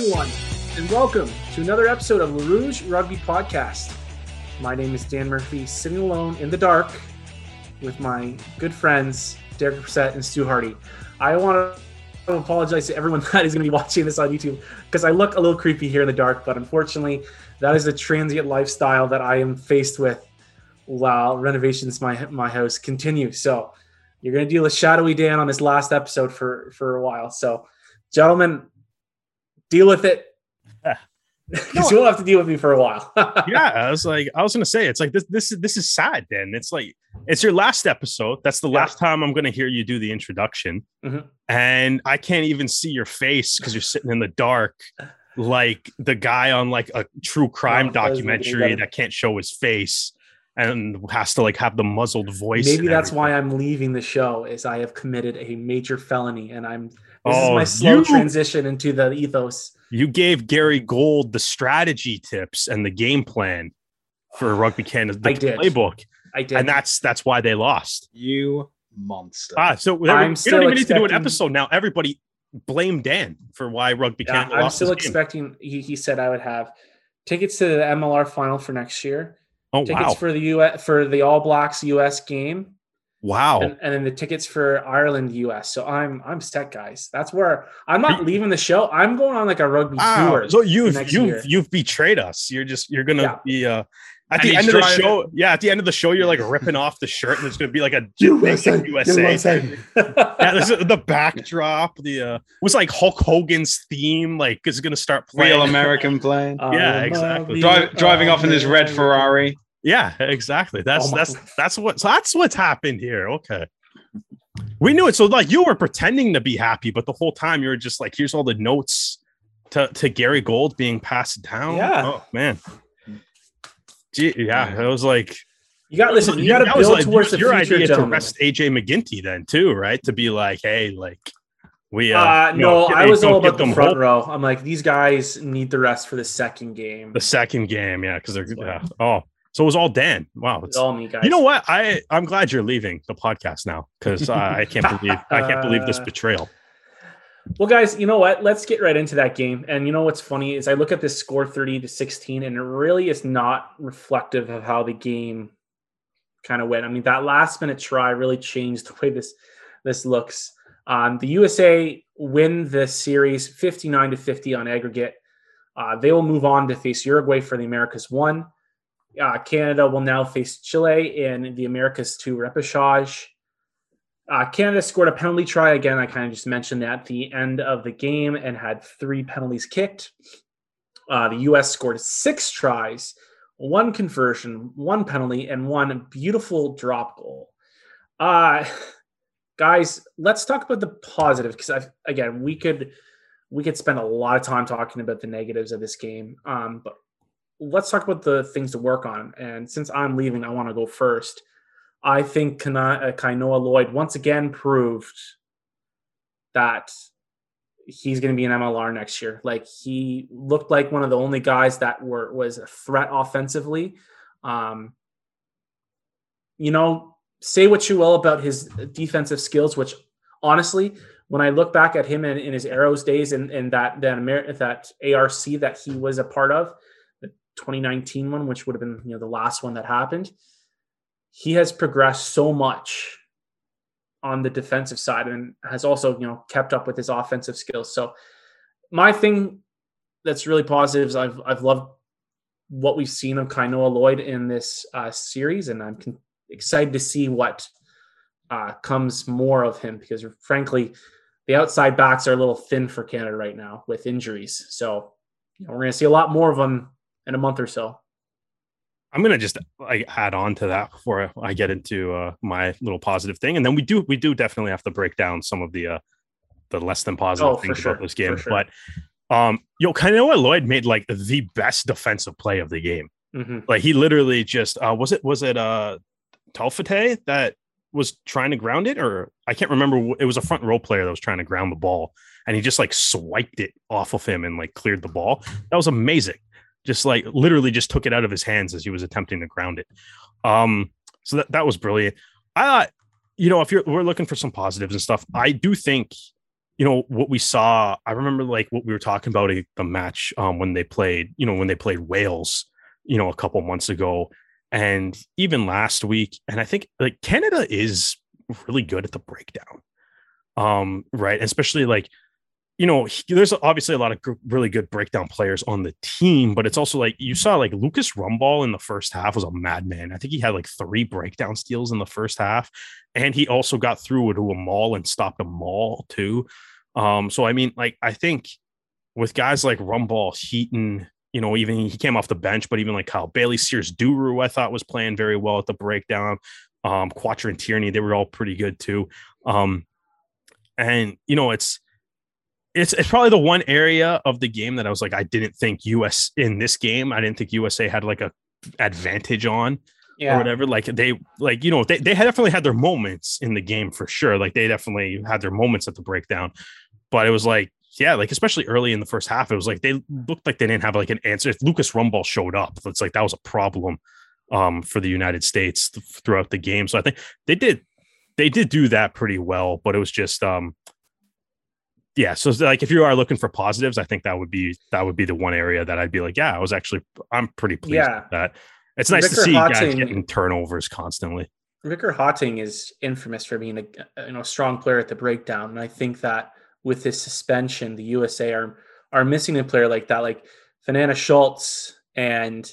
Everyone, and welcome to another episode of LaRouge Rugby Podcast. My name is Dan Murphy, sitting alone in the dark with my good friends, Derek Brissett and Stu Hardy. I want to apologize to everyone that is going to be watching this on YouTube because I look a little creepy here in the dark, but unfortunately, that is the transient lifestyle that I am faced with while renovations my my house continue. So you're going to deal with shadowy Dan on this last episode for for a while. So, gentlemen, deal with it because you'll have to deal with me for a while. yeah, I was like, I was gonna say, it's like this. This is this is sad. Then it's like it's your last episode. That's the Yeah. last time I'm gonna hear you do the introduction, Mhm. and I can't even see your face because you're sitting in the dark, like the guy on like a true crime that was making it documentary that can't show his face and has to like have the muzzled voice. Maybe that's everything. why I'm leaving the show, is I have committed a major felony, and I'm. This Oh, is my slow you- transition into the ethos. you gave Gary Gold the strategy tips and the game plan for Rugby Canada, the I did. playbook, I did. and that's that's why they lost. You monster. Ah, so we we don't even need to do an episode now. Everybody blame Dan for why Rugby Yeah, Canada I'm lost still this game. expecting. He, he said I would have tickets to the MLR final for next year. Oh Tickets wow, for the US for the All Blacks US game, wow! and, and then the tickets for Ireland US. So I'm I'm set, guys. That's where I'm not leaving the show. I'm going on like a rugby Wow. tour. So you've you've year. you've betrayed us. You're just you're gonna Yeah. be uh at And the end of the driving- show. Yeah, at the end of the show, you're like ripping off the shirt, and it's gonna be like a USA. Yeah, this is the backdrop. The uh, it was like Hulk Hogan's theme. Like is gonna start playing. Real American plane. Yeah, exactly. Drive, driving off in this red Ferrari. Yeah, exactly. That's Oh that's that's what so that's what's happened here. Okay. We knew it. So like you were pretending to be happy, but the whole time you were just like, here's all the notes to, to Gary Gold being passed down. Yeah. Oh man. Gee, yeah, it was like You got listen. You got to that was build like towards the your future, idea to gentlemen. arrest AJ MacGinty then too, right? To be like, hey, like we uh, Uh, you know, no, I was all about the front hope. row. I'm like, these guys need the rest for the second game. The second game, yeah, because they're yeah. Oh, so it was all Dan. Wow, It's it's all me, guys. You know what? I I'm glad you're leaving the podcast now because I, I can't believe I can't believe this Uh, betrayal. Well, guys, you know what? Let's get right into that game. And you know what's funny is I look at this score 30 to 16, and it really is not reflective of how the game kind of went. I mean, that last minute try really changed the way this this looks. Um, the USA win the series 59 to 50 on aggregate. Uh, they will move on to face Uruguay for the Americas one. Uh, Canada will now face Chile in the Americas two repechage. Uh, Canada scored a penalty try again. I kind of just mentioned that at the end of the game and had three penalties kicked. Uh, the U.S. scored six tries, one conversion, one penalty, and one beautiful drop goal. Uh, guys, let's talk about the positive because again we could we could spend a lot of time talking about the negatives of this game. Um, but let's talk about the things to work on. And since I'm leaving, I want to go first. I think uh, Kainoa Lloyd once again proved that he's going to be an MLR next year. Like he looked like one of the only guys that were was a threat offensively. Um, you know, say what you will about his defensive skills, which honestly, when I look back at him in, in his Arrows days and, and that that Amer- that ARC that he was a part of, 2019 one, which would have been you know the last one that happened, he has progressed so much on the defensive side and has also you know kept up with his offensive skills. So my thing that's really positive is I've I've loved what we've seen of Kainoa Lloyd in this uh, series, and I'm con- excited to see what uh, comes more of him because frankly, the outside backs are a little thin for Canada right now with injuries. So you know, we're going to see a lot more of them in a month or so. I'm gonna just like add on to that before I get into uh, my little positive thing, and then we do we do definitely have to break down some of the uh, the less than positive Oh, things sure, about this game. sure. But um, yo, Kainoa Lloyd made like the best defensive play of the game. Mhm. Like he literally just uh, was it was it uh Talfate that was trying to ground it, or I can't remember. It was a front row player that was trying to ground the ball, and he just like swiped it off of him and like cleared the ball. That was amazing. Just like literally just took it out of his hands as he was attempting to ground it. Um, so that that was brilliant. I thought, you know, if you're we're looking for some positives and stuff, I do think you know what we saw. I remember like what we were talking about at the match um, when they played, you know, when they played Wales, you know, a couple months ago, and even last week. And I think like Canada is really good at the breakdown, um, right? Especially like you know, he, there's obviously a lot of g- really good breakdown players on the team, but it's also like you saw like Lucas Rumball in the first half was a madman. I think he had like three breakdown steals in the first half, and he also got through to a maul and stopped a mall too. Um, so I mean, like I think with guys like Rumball, Heaton, you know, even he came off the bench, but even like Kyle Baillie, Sears Duru, I thought was playing very well at the breakdown. Um, Quattrin and Tierney, they were all pretty good too. Um, and you know, it's it's it's probably the one area of the game that I was like, I didn't think US in this game, I didn't think USA had like a advantage on Yeah. or whatever. Like they like, you know, they, they definitely had their moments in the game for sure. Like they definitely had their moments at the breakdown. But it was like, yeah, like especially early in the first half, it was like they looked like they didn't have like an answer. If Lucas Rumball showed up, it's like that was a problem um for the United States th- throughout the game. So I think they did they did do that pretty well, but it was just um yeah so like if you are looking for positives i think that would be that would be the one area that i'd be like yeah i was actually i'm pretty pleased Yeah. with that it's nice to Victor see guys getting turnovers constantly Riekert Hattingh is infamous for being a you know strong player at the breakdown, and I think that with this suspension, the USA are are missing a player like that, like Fa'anana Schultz and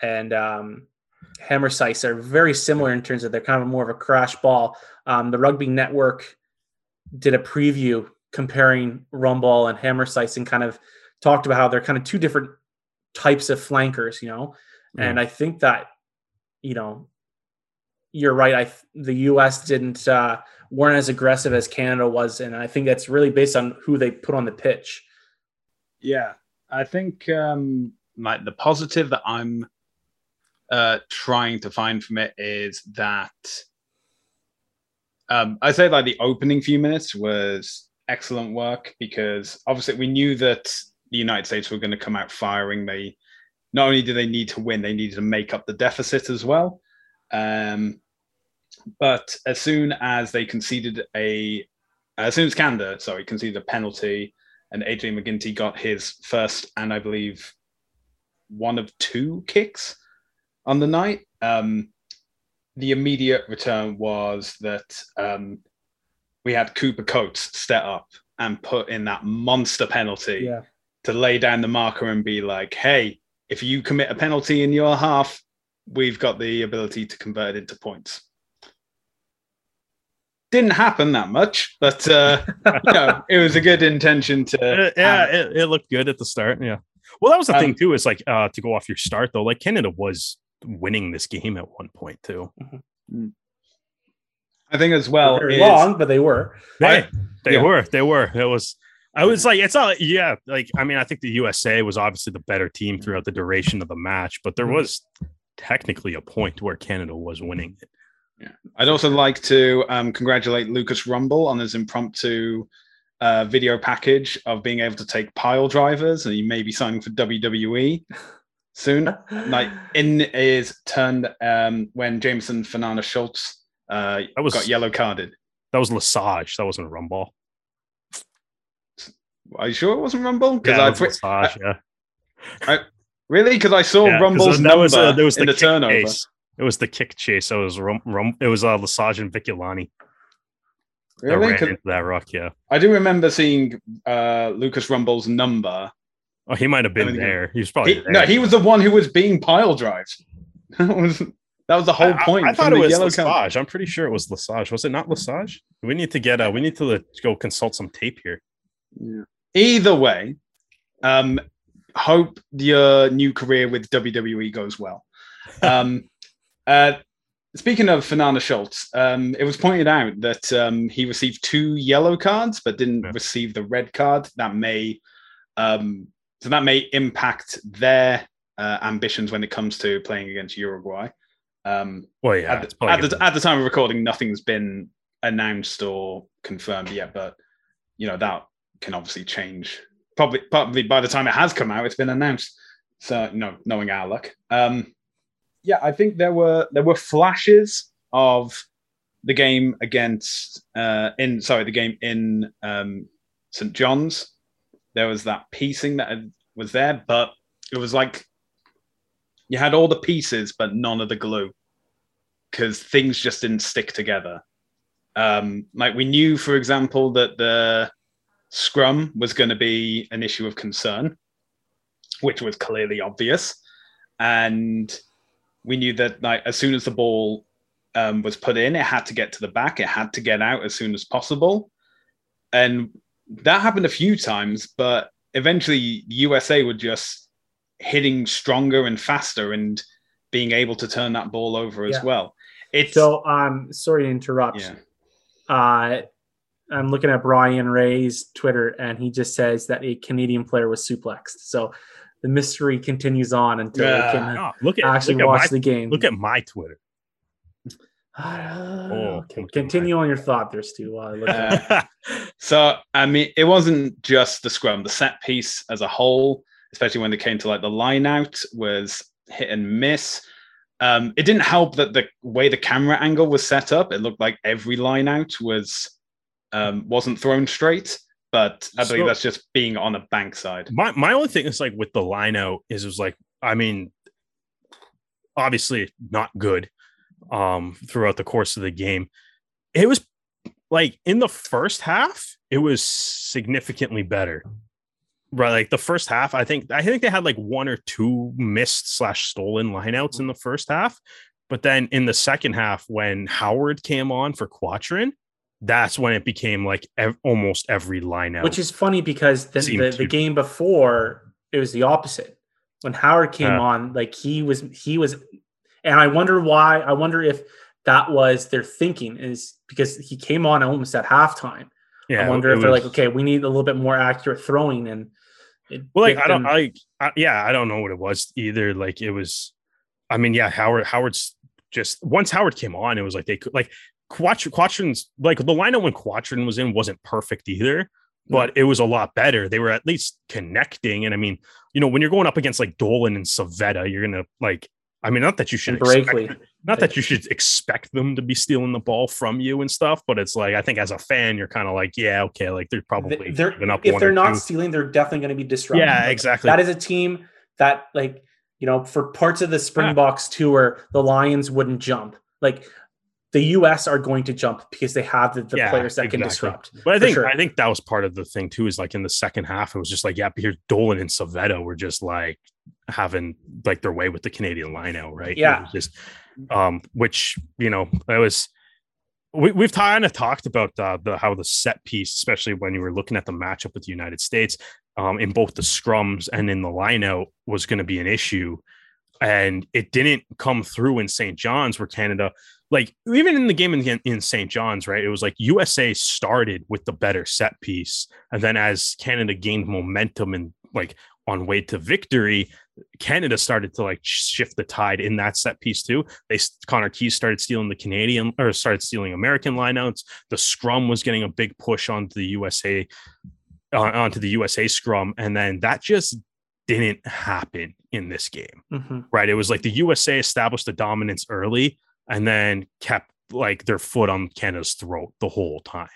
and um, Germishuys are very similar in terms of they're kind of more of a crash ball. Um, the Rugby Network did a preview comparing Rumball and Germishuys and kind of talked about how they're kind of two different types of flankers, you know. And I think that you know you're right. I the U.S. didn't uh, weren't as aggressive as Canada was, and I think that's really based on who they put on the pitch. Yeah, I think um, like the positive that I'm uh, trying to find from it is that um, I say like the opening few minutes was excellent work because obviously we knew that the United States were going to come out firing. They not only did they need to win, they needed to make up the deficit as well. Um, but as soon as they conceded a, as soon as Canada, sorry, conceded a penalty, and Adrian MacGinty got his first and I believe one of two kicks on the night. Um, the immediate return was that um, we had Cooper Coats step up and put in that monster penalty to lay down the marker and be like, hey, if you commit a penalty in your half, we've got the ability to convert it into points. Didn't happen that much, but uh, you know, it was a good intention to. Uh, yeah have. it, it looked good at the start yeah well that was the Um, thing too is like uh to go off your start though like canada was winning this game at one point too I think as well. very is- long, but they were. Hey, they yeah. were. They were. It was. I was like, it's not. Yeah, like I mean, I think the USA was obviously the better team throughout the duration of the match, but there Mhm. was technically a point where Canada was winning it. I'd also like to um, congratulate Lucas Rumball on his impromptu uh, video package of being able to take pile drivers, and he may be signing for WWE soon. like in his turn um, when Jamason Fa'anana Schultz uh, That was- got yellow carded. That was Lesage. That wasn't Rumball. Are you sure it wasn't Rumball? Because Yeah, I that pre- Lesage. Yeah. really because I saw Yeah, Rumball's that number was uh, there was the, in the turnover. chase. It was the kick chase. It was Rum, Rum it was uh, Lesage and Viculani that Really? into that rock. Yeah. I do remember seeing uh, Lucas Rumball's number. Oh, he might have been I mean, there. He was probably He, there. no, he was the one who was being pile drived. that was the whole point. I, I thought it was Lesage. I'm pretty sure it was Lesage. Was it not Lesage? We need to get. Uh, we need to uh, go consult some tape here. Yeah. Either way, um, hope your new career with WWE goes well. Um, uh, speaking of Fa'anana Schultz, um, it was pointed out that um, he received two yellow cards but didn't Yeah. receive the red card. That may um, so that may impact their uh, ambitions when it comes to playing against Uruguay. Um, Well, yeah. at, the, at, the, at the time of recording, nothing's been announced or confirmed yet, but you know that can obviously change. Probably, probably by the time it has come out, it's been announced. So, you know, knowing our luck, um, yeah, I think there were there were flashes of the game against uh, in sorry the game in um, St. John's, there was that piecing that was there, but it was like you had all the pieces, but none of the glue because things just didn't stick together. Um, like we knew, for example, that the scrum was going to be an issue of concern, which was clearly obvious, and we knew that like as soon as the ball um, was put in, it had to get to the back, it had to get out as soon as possible, and that happened a few times, but eventually USA would just hitting stronger and faster and being able to turn that ball over as Yeah. well. It's So, um, sorry to interrupt. yeah. Uh, I'm looking at Brian Ray's Twitter, and he just says that a Canadian player was suplexed. So the mystery continues on until Yeah. we can Oh, look at actually look at watch my, the game. look at my Twitter. Uh, Oh, okay, continue on your thought there, Stu. while I look at Uh, So I mean, it wasn't just the scrum. The set piece as a whole, especially when they came to like the line out, was hit and miss. Um, it didn't help that the way the camera angle was set up, it looked like every line out was um, wasn't thrown straight. But I believe So- that's just being on a bank side. my my only thing is like with the line out is it was like I mean, obviously not good um throughout the course of the game. It was like in the first half, it was significantly better. Right, like the first half, I think I think they had like one or two missed slash stolen lineouts in the first half, but then in the second half, when Howard came on for Quatrin, that's when it became like ev- almost every lineout. which is funny because the, the, to- the game before it was the opposite. When Howard came Yeah. on, like he was he was, and I wonder why. I wonder if that was their thinking is because he came on almost at halftime. yeah, I wonder if they're like, okay, we need a little bit more accurate throwing, and it Well, like I don't, I, I, yeah, I don't know what it was either. Like it was, I mean, yeah, Howard, Howard's just once Howard came on, it was like they could like Quatr, Quatrin's like the lineup when Quatrin was in wasn't perfect either, but it was a lot better. They were at least connecting, and I mean, you know, when you're going up against like Dolan and Civetta, you're gonna like. I mean, not that you should expect, not that you should expect them to be stealing the ball from you and stuff, but it's like I think as a fan, you're kind of like, yeah, okay, like they're probably they're, up if they're not two. stealing, they're definitely going to be disrupting. Yeah, Like, exactly. That is a team that, like, you know, for parts of the Springboks tour, the Lions wouldn't jump. Like, the U.S. are going to jump because they have the, the Yeah, players that can disrupt. But I think sure. I think that was part of the thing too. Is like in the second half, it was just like yeah, here Dolan and Civetta were just like having like their way with the Canadian lineout, right? It Yeah. just um, which you know it was. We, we've kind of talked about uh, the how the set piece, especially when you were looking at the matchup with the United States, um, in both the scrums and in the lineout, was going to be an issue, and it didn't come through in St. John's, where Canada like even in the game in, in St. John's, right? It was like USA started with the better set piece, and then as Canada gained momentum and like on way to victory, Canada started to like shift the tide in that set piece too. They Conor Keys started stealing the Canadian or started stealing American lineouts. The scrum was getting a big push onto the USA uh, onto the USA scrum, and then that just didn't happen in this game Mhm. right? It was like the USA established the dominance early and then kept like their foot on Canada's throat the whole time,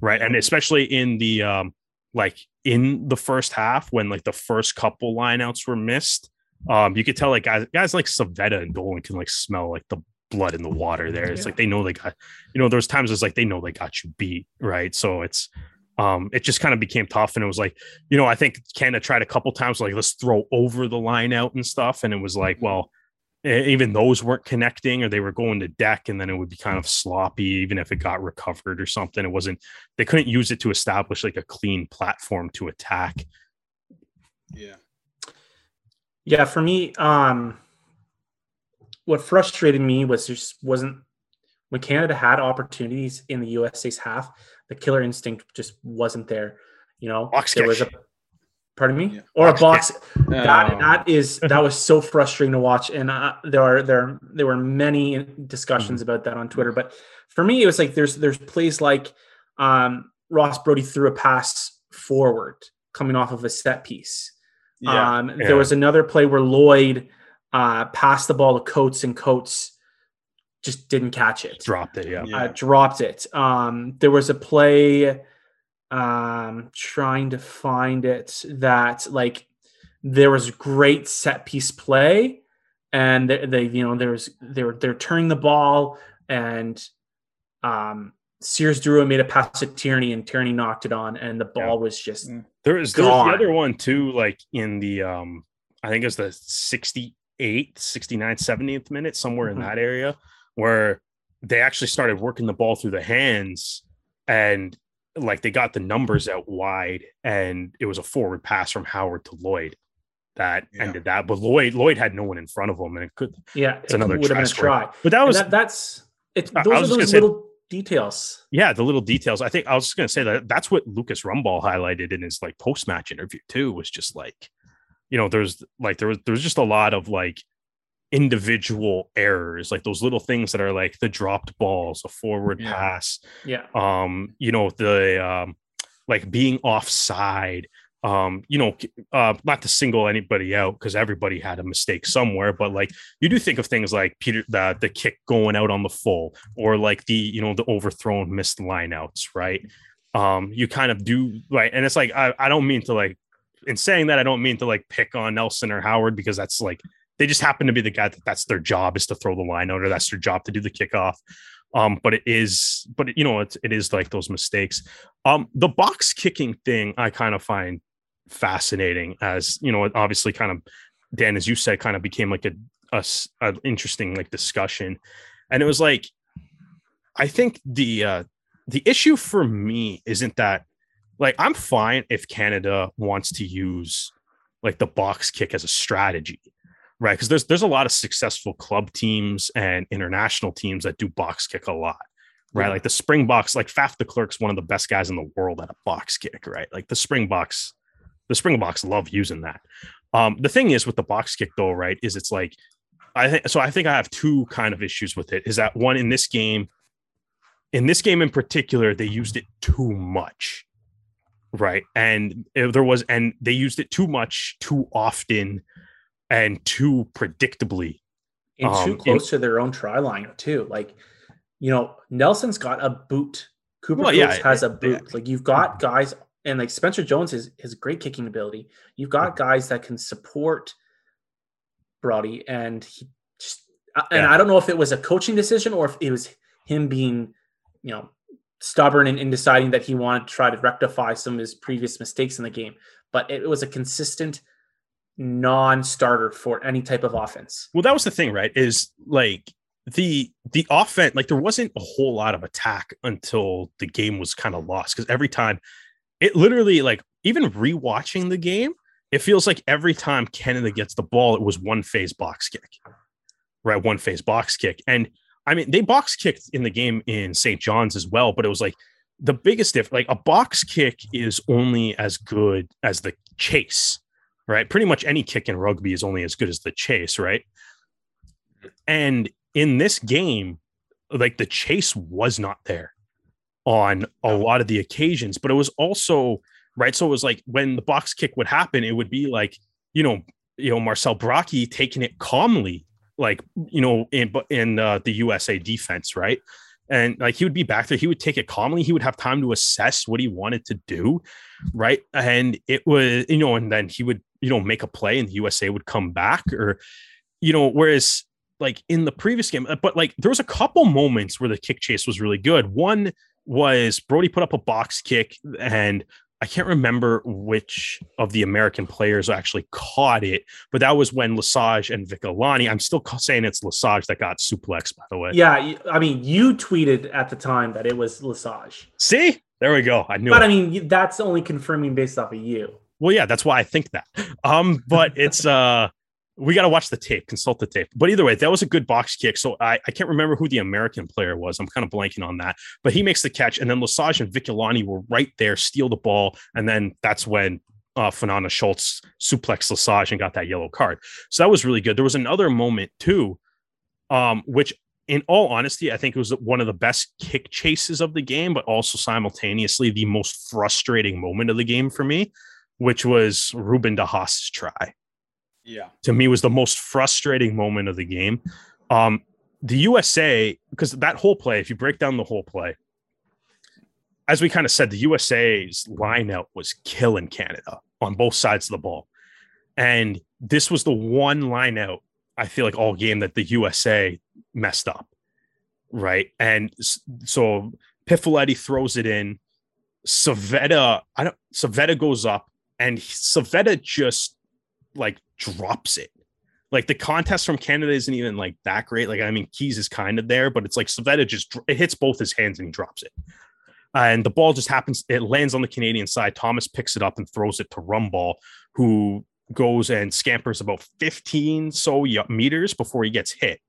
right? And especially in the um, like in the first half when like the first couple lineouts were missed, um, you could tell like guys guys like Civetta and Dolan can like smell like the blood in the water there. It's Yeah. like they know they got, you know, there's times it's like they know they got you beat, right? So it's um it just kind of became tough and it was like you know i think canada tried a couple times like let's throw over the line out and stuff and it was like well e- even those weren't connecting or they were going to deck and then it would be kind of sloppy even if it got recovered or something it wasn't they couldn't use it to establish like a clean platform to attack Yeah. Yeah, for me, um, what frustrated me was just wasn't when Canada had opportunities in the USA's half, the killer instinct just wasn't there. You know, Box there was a kick. Pardon me Yeah. or a Box box. That Oh. that is that was so frustrating to watch, and uh, there are there there were many discussions about that on Twitter. But for me, it was like there's there's plays like um, Ross Braude threw a pass forward coming off of a set piece. yeah. Um, Yeah. There was another play where Lloyd uh, passed the ball to Coats, and Coats just didn't catch it. dropped it yeah Yeah. Uh, dropped it. Um, there was a play um trying to find it that like there was great set piece play and they, they you know there's they're they're turning the ball and um Sears Duru made a pass to Tierney and Tierney knocked it on and the ball Yeah. was just Mm. There was, there was Gone. the other one too, like in the um, I think it was the 68th, 69th, 70th minute, somewhere Mhm. in that area, where they actually started working the ball through the hands and like they got the numbers out wide and it was a forward pass from Howard to Lloyd that Yeah. ended that. But Lloyd Lloyd had no one in front of him and it could yeah It's another would have been a try but that was that, that's it those are those gonna say- little details yeah, the little details. I think I was just gonna say that that's what Lucas Rumball highlighted in his like post match interview too. Was just like, you know, there's like there was there was just a lot of like individual errors, like those little things that are like the dropped balls, a forward Yeah. pass, yeah um, you know, the um, like being offside. Um, you know, uh, not to single anybody out because everybody had a mistake somewhere, but like you do think of things like Peter the the kick going out on the full or like the you know the overthrown missed lineouts, right? Um, you kind of do right, and it's like I, I don't mean to like in saying that I don't mean to like pick on Nelson or Howard because that's like they just happen to be the guy that that's their job is to throw the line out or that's their job to do the kickoff. Um, but it is, but you know, it's it is like those mistakes. Um, the box kicking thing I kind of find fascinating as you know, it obviously kind of Dan, as you said, kind of became like a, a s- a interesting like discussion, and it was like, I think the uh, the issue for me isn't that like I'm fine if Canada wants to use like the box kick as a strategy, right? Because there's there's a lot of successful club teams and international teams that do box kick a lot, right? Yeah. Like the Springboks, like Faf de Klerk's one of the best guys in the world at a box kick, right? Like the Springboks, the Springboks love using that. Um, the thing is with the box kick though, right? Is it's like I think so. I think I have two kind of issues with it. Is that one in this game? In this game in particular, they used it too much, right? And there was, and they used it too much, too often, and too predictably. and too Um, close to their own try line too. Like, you know, Nelson's got a boot. Cooper Well, yeah, has a boot. Like you've got guys, and like Spencer Jones has has great kicking ability. You've got guys that can support Braude, and he just. uh, And Yeah. I don't know if it was a coaching decision or if it was him being, you know, stubborn and in deciding that he wanted to try to rectify some of his previous mistakes in the game. But it was a consistent non-starter for any type of offense. Well, that was the thing, right? Is like the the offense, like there wasn't a whole lot of attack until the game was kind of lost. Because every time it literally like even rewatching the game, it feels like every time Canada gets the ball, it was one phase box kick. Right, one phase box kick. And I mean, they box kicked in the game in St. John's as well, but it was like the biggest diff like a box kick is only as good as the chase right? Pretty much any kick in rugby is only as good as the chase, right? And in this game, like the chase was not there on a lot of the occasions, but it was also right. So it was like when the box kick would happen, it would be like, you know, you know, Marcel Brache taking it calmly, like, you know, in in uh, the USA defense, right? And like he would be back there, he would take it calmly. He would have time to assess what he wanted to do, right? And it was, you know, and then he would, you know, make a play and the USA would come back or, you know, whereas like in the previous game, uh, but like there was a couple moments where the kick chase was really good. One was Braude put up a box kick and I can't remember which of the American players actually caught it, but that was when Lesage and Vicolani. I'm still saying it's Lesage that got suplex, by the way. Yeah, I mean, you tweeted at the time that it was Lesage, See, there we go. I knew. but it. I mean, that's only confirming based off of you. Well, yeah, that's why I think that. Um, but it's uh we got to watch the tape, consult the tape. But either way, that was a good box kick. So I, I can't remember who the American player was. I'm kind of blanking on that. But he makes the catch, and then Lesage and Viculani were right there, steal the ball, and then that's when uh Fa'anana Schultz suplex Lesage and got that yellow card. So that was really good. There was another moment too, um, which in all honesty, I think it was one of the best kick chases of the game, but also simultaneously the most frustrating moment of the game for me which was Ruben De Haas's try. Yeah. To me, was the most frustrating moment of the game. Um, the USA, because that whole play, if you break down the whole play, as we kind of said, the USA's lineout was killing Canada on both sides of the ball. And this was the one lineout I feel like all game that the USA messed up. Right. And so Pifeleti throws it in. Civetta, I don't Civetta goes up and Civetta just like drops it. Like the contest from Canada isn't even like that great. Like I mean, Keys is kind of there, but it's like Civetta just it hits both his hands and he drops it. Uh, and the ball just happens. It lands on the Canadian side. Thomas picks it up and throws it to Rumball, who goes and scampers about 15 so meters before he gets hit.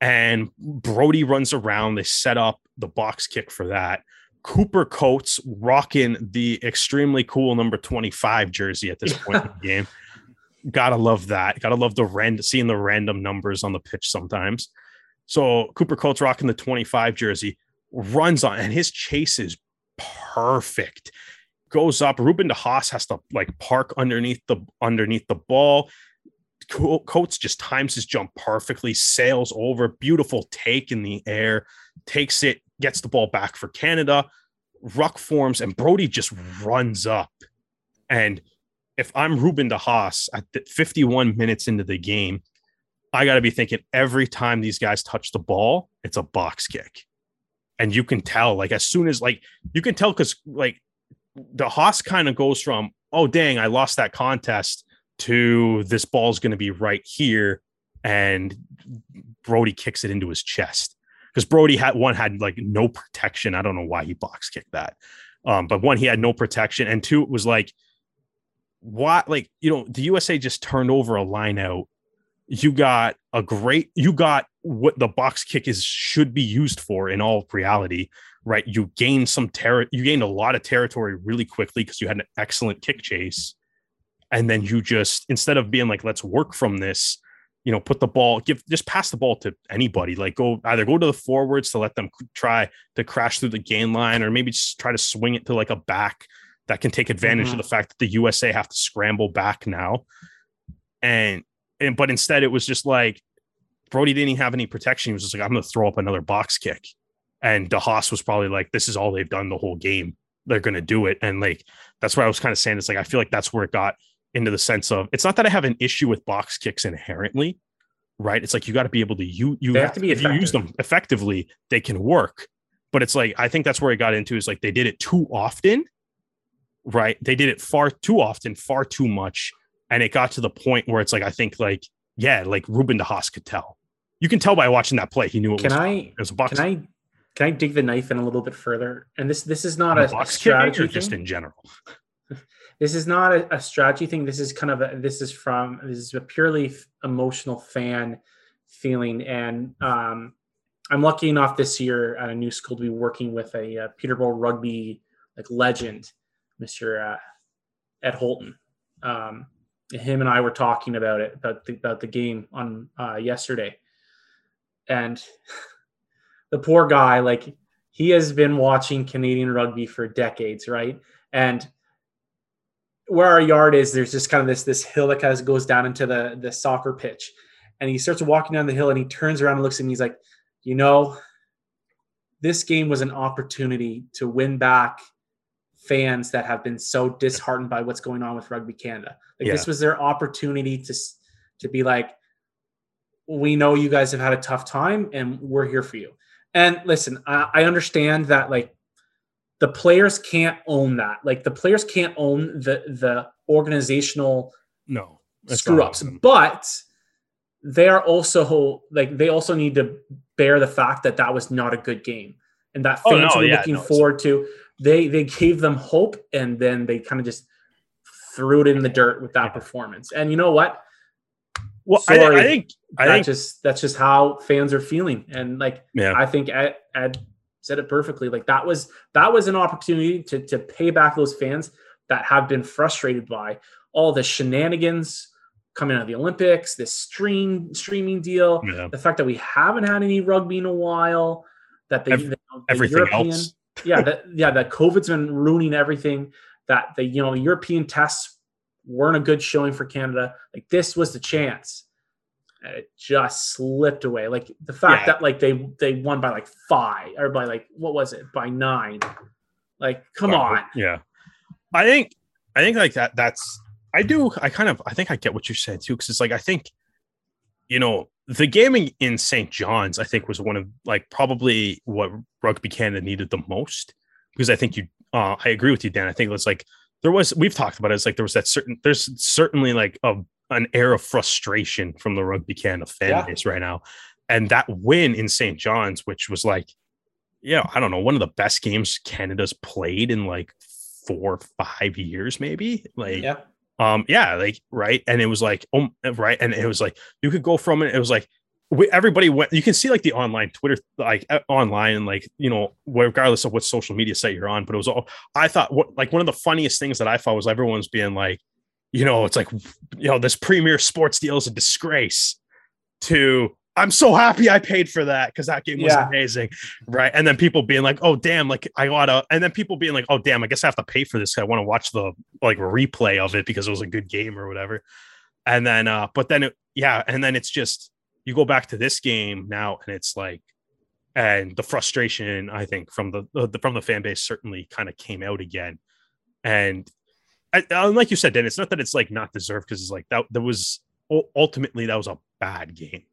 And Braude runs around. They set up the box kick for that. Cooper Coats rocking the extremely cool number 25 jersey at this point in the game. Gotta love that. Gotta love the rand seeing the random numbers on the pitch sometimes. So Cooper Coats rocking the 25 jersey runs on, and his chase is perfect. Goes up. Ruben DeHaas has to like park underneath the underneath the ball. Coats just times his jump perfectly, sails over, beautiful take in the air, takes it, gets the ball back for Canada. Ruck forms, and Braude just runs up. And if I'm Ruben DeHaas at the 51 minutes into the game, I got to be thinking every time these guys touch the ball, it's a box kick. And you can tell like as soon as like you can tell because like the Haas kind of goes from oh dang I lost that contest to this ball's going to be right here and Braude kicks it into his chest. Because Braude had one had like no protection. I don't know why he box kicked that. Um but one he had no protection and two it was like what like you know the USA just turned over a line out. You got a great you got what the box kick is should be used for in all reality right? You gain some terror you gained a lot of territory really quickly because you had an excellent kick chase. And then you just instead of being like let's work from this you know put the ball give just pass the ball to anybody. Like go either go to the forwards to let them try to crash through the gain line or maybe just try to swing it to like a back that can take advantage mm-hmm. of the fact that the USA have to scramble back now and and but instead it was just like Braude didn't even have any protection. He was just like, I'm going to throw up another box kick. And DeHaas was probably like, this is all they've done the whole game. They're going to do it. And like, that's what I was kind of saying. It's like, I feel like that's where it got into the sense of it's not that I have an issue with box kicks inherently, right? It's like, you got to be able to, you, you have, have, to be, if you use them effectively, they can work. But it's like, I think that's where it got into is like, they did it too often, right? They did it far too often, far too much and it got to the point where it's like I think like yeah, like Ruben DeHaas could tell. You can tell by watching that play. He knew it can was. I? It was a box. Can I? Can I dig the knife in a little bit further? And this this is not a, a, strategy just in general. this is not a, a, strategy thing. This is kind of a, this is from this is a purely emotional fan feeling, and um, I'm lucky enough this year at a new school to be working with a, a Peterborough rugby like legend, Mr. Uh, Ed Holton. Um, him and I were talking about it about the, about the game on uh, yesterday, and the poor guy, like he has been watching Canadian rugby for decades, right? And where our yard is, there's just kind of this this hill that kind of goes down into the the soccer pitch, and he starts walking down the hill, and he turns around and looks at me. He's like, you know, this game was an opportunity to win back fans that have been so disheartened by what's going on with Rugby Canada. Like yeah. this was their opportunity to to be like, we know you guys have had a tough time, and we're here for you. And listen, I, I understand that like the players can't own that. Like the players can't own the the organizational no screw ups, but they are also like they also need to bear the fact that that was not a good game and that fans oh, no, are yeah, looking no, forward to they they gave them hope and then they kind of just threw it in the dirt with that performance. And you know what? Well, Sorry, I, I think I think just that's just how fans are feeling. And like yeah. I think Ed, Ed said it perfectly. Like that was that was an opportunity to to pay back those fans that have been frustrated by all the shenanigans coming out of the Olympics, this stream streaming deal, yeah. the fact that we haven't had any rugby in a while, that the, Every, the, the everything European, else yeah, that yeah, that COVID's been ruining everything. That the you know European tests weren't a good showing for Canada. Like this was the chance. And it just slipped away. Like the fact yeah. that like they they won by like five or by like what was it by nine. Like, come Well, on. Yeah. I think I think like that that's I do I kind of I think I get what you're saying too cuz it's like I think you know the gaming in St. John's I think was one of like probably what Rugby Canada needed the most because I think you uh I agree with you Dan I think it was like there was we've talked about it it's like there was that certain there's certainly like a an air of frustration from the Rugby Canada fan Yeah. base right now and that win in St. John's which was like yeah, I don't know, one of the best games Canada's played in like four, or five years, maybe. Like, Yeah. Um, yeah, like right, and it was like, um, right, and it was like you could go from it. It was like we, everybody went. You can see like the online Twitter, like online, and like you know, regardless of what social media site you're on. But it was all. I thought what like one of the funniest things that I thought was everyone's being like, you know, it's like you know, this premier sports deal is a disgrace. To I'm so happy I paid for that because that game was Yeah. amazing, right? And then people being like, "Oh damn!" Like I gotta, and then people being like, "Oh damn!" I guess I have to pay for this. I want to watch the like replay of it because it was a good game or whatever. And then, uh, but then, it, yeah, and then it's just you go back to this game now, and it's like, and the frustration I think from the, the from the fan base certainly kind of came out again, and. I, uh, like you said, Dan, it's not that it's like not deserved because it's like that. That was ultimately that was a bad game,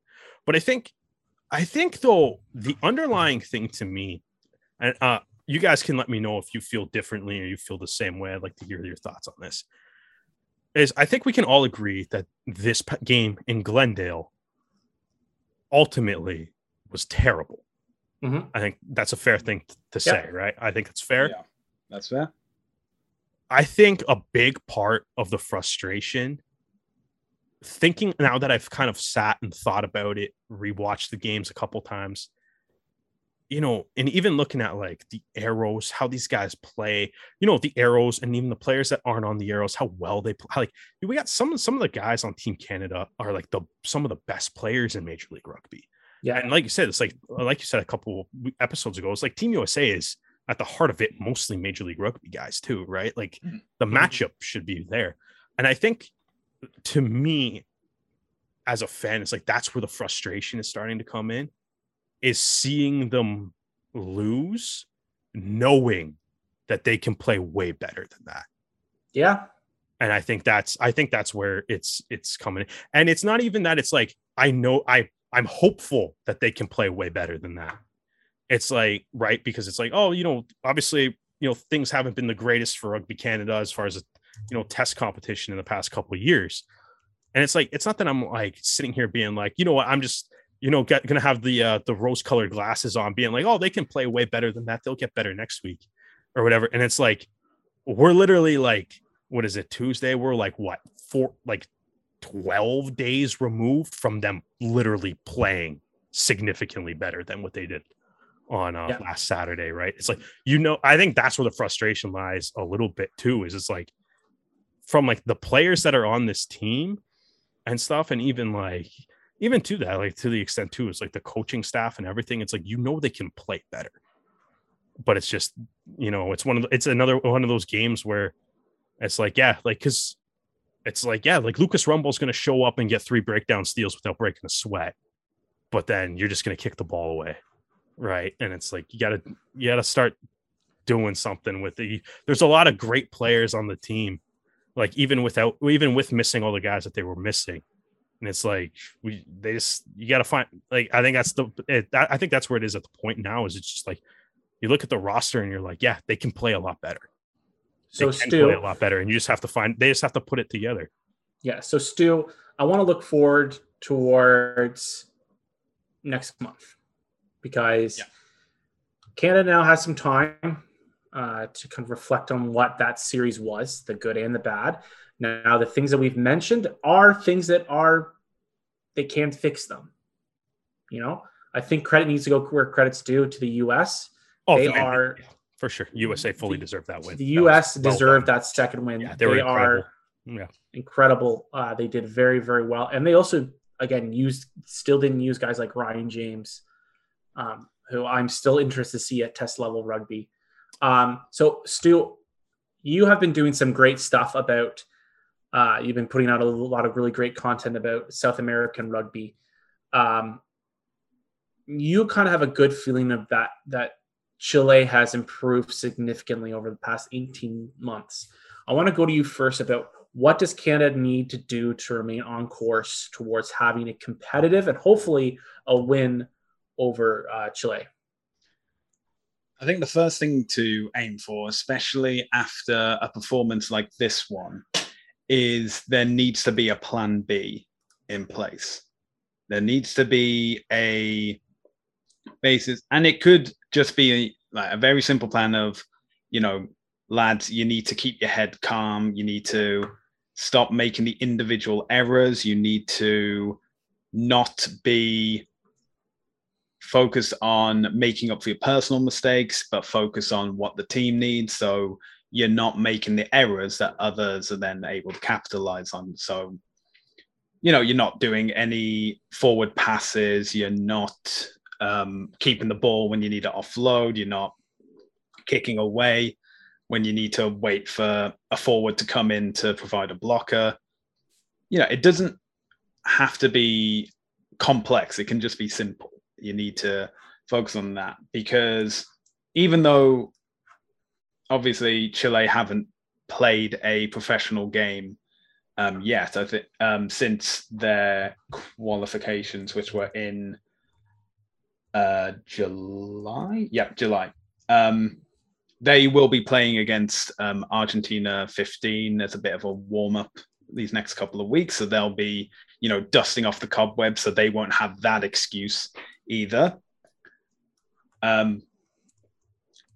but I think, I think though the underlying thing to me, and uh, you guys can let me know if you feel differently or you feel the same way. I'd like to hear your thoughts on this. Is I think we can all agree that this p- game in Glendale ultimately was terrible. Mhm. I think that's a fair thing to Yeah. say, right? I think it's fair. Yeah, that's fair. I think a big part of the frustration, thinking now that I've kind of sat and thought about it, rewatched the games a couple times, you know, and even looking at like the arrows, how these guys play, you know, the arrows, and even the players that aren't on the arrows, how well they play. Like we got some some of the guys on Team Canada are like the some of the best players in Major League Rugby. Yeah. And like you said, it's like like you said a couple episodes ago, it's like Team USA is at the heart of it, mostly Major League Rugby guys too, right? Like Mhm. the Mhm. matchup should be there. And I think to me, as a fan, it's like that's where the frustration is starting to come in, is seeing them lose, knowing that they can play way better than that. Yeah. and i think that's i think that's where it's it's coming and it's not even that it's like i know i i'm hopeful that they can play way better than that. It's like right? Because it's like oh you know obviously you know things haven't been the greatest for rugby canada as far as you know test competition in the past couple of years. And it's like it's not that i'm like sitting here being like you know what? I'm just you know get, gonna have the uh the rose colored glasses on being like oh they can play way better than that. They'll get better next week or whatever. And it's like we're literally like what is it tuesday? We're like what four like 12 days removed from them literally playing significantly better than what they did on uh, Yeah. last saturday right? It's like you know i think that's where the frustration lies a little bit too is it's like from like the players that are on this team and stuff and even like even to that like to the extent too it's like the coaching staff and everything it's like you know they can play better. But it's just you know it's one of the, it's another one of those games where it's like yeah like because it's like yeah like lucas rumball's going to show up and get three breakdown steals without breaking a sweat but then you're just going to kick the ball away right? And it's like you gotta you gotta start doing something with the there's a lot of great players on the team like even without even with missing all the guys that they were missing and it's like we they just you got to find like i think that's the it, that, i think that's where it is at the point now is it's just like you look at the roster and you're like yeah they can play a lot better So they can Stu, play a lot better and you just have to find they just have to put it together yeah. So Stu, I want to look forward towards next month because Yeah. Canada now has some time uh, to kind of reflect on what that series was, the good and the bad. Now, the things that we've mentioned are things that are they can fix them. You know, I think credit needs to go where credit's due to the U.S. oh they and- are for sure usa fully the- deserved that win the U.S. well deserved done. that second win. yeah they, were are incredible. yeah incredible. Uh, they did very, very well, and they also again used still didn't use guys like Ryan James, um, who I'm still interested to see at test level rugby. Um, so Stu, you have been doing some great stuff about. Uh, you've been putting out a lot of really great content about South American rugby. Um, you kind of have a good feeling of that that Chile has improved significantly over the past 18 months. I want to go to you first about what does Canada need to do to remain on course towards having a competitive and hopefully a win over uh, Chile? I think the first thing to aim for, especially after a performance like this one, is there needs to be a plan B in place. There needs to be a basis, and it could just be like a very simple plan of, you know, lads, you need to keep your head calm. You need to stop making the individual errors. You need to not be focused on making up for your personal mistakes, but focus on what the team needs. So you're not making the errors that others are then able to capitalize on. So, you know, you're not doing any forward passes. You're not um, keeping the ball when you need to offload. You're not kicking away when you need to wait for a forward to come in to provide a blocker. You know, it doesn't have to be complex. It can just be simple. You need to focus on that because even though obviously Chile haven't played a professional game um, yet, I think um, since their qualifications, which were in uh, July. Yeah, July. Um, they will be playing against um, Argentina 15 as a bit of a warm up these next couple of weeks. So they'll be, you know, dusting off the cobwebs, so they won't have that excuse either. Um,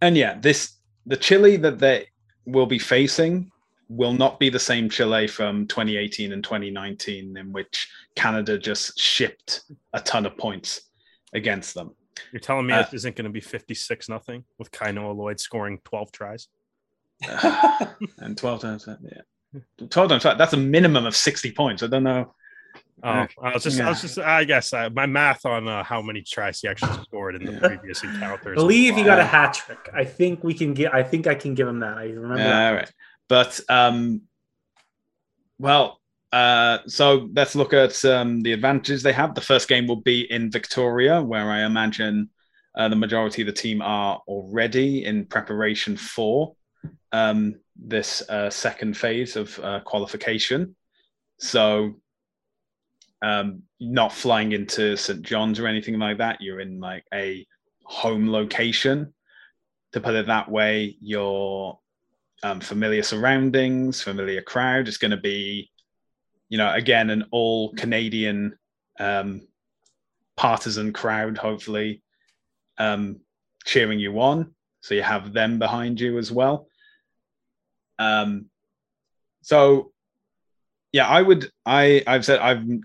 and yeah, this the Chile that they will be facing will not be the same Chile from 2018 and 2019, in which Canada just shipped a ton of points against them. You're telling me uh, it isn't going to be 56 nothing with Kainoa Lloyd scoring 12 tries? and 12 times, yeah. 12 times, that's a minimum of 60 points. I don't know. Oh, uh, I was just, yeah. I was just, I guess uh, my math on uh, how many tries he actually scored in the previous encounters. Believe he got a hat trick. I think we can get. I think I can give him that. I remember. Yeah, that. all right, but um, well, uh, so let's look at um, the advantages they have. The first game will be in Victoria, where I imagine uh, the majority of the team are already in preparation for um, this uh, second phase of uh, qualification. So, um, not flying into St. John's or anything like that. You're in like a home location. To put it that way, your um, familiar surroundings, familiar crowd. is going to be you know, again, an all Canadian um, partisan crowd, hopefully, um, cheering you on. So you have them behind you as well. Um, so, yeah, I would. I I've said I'm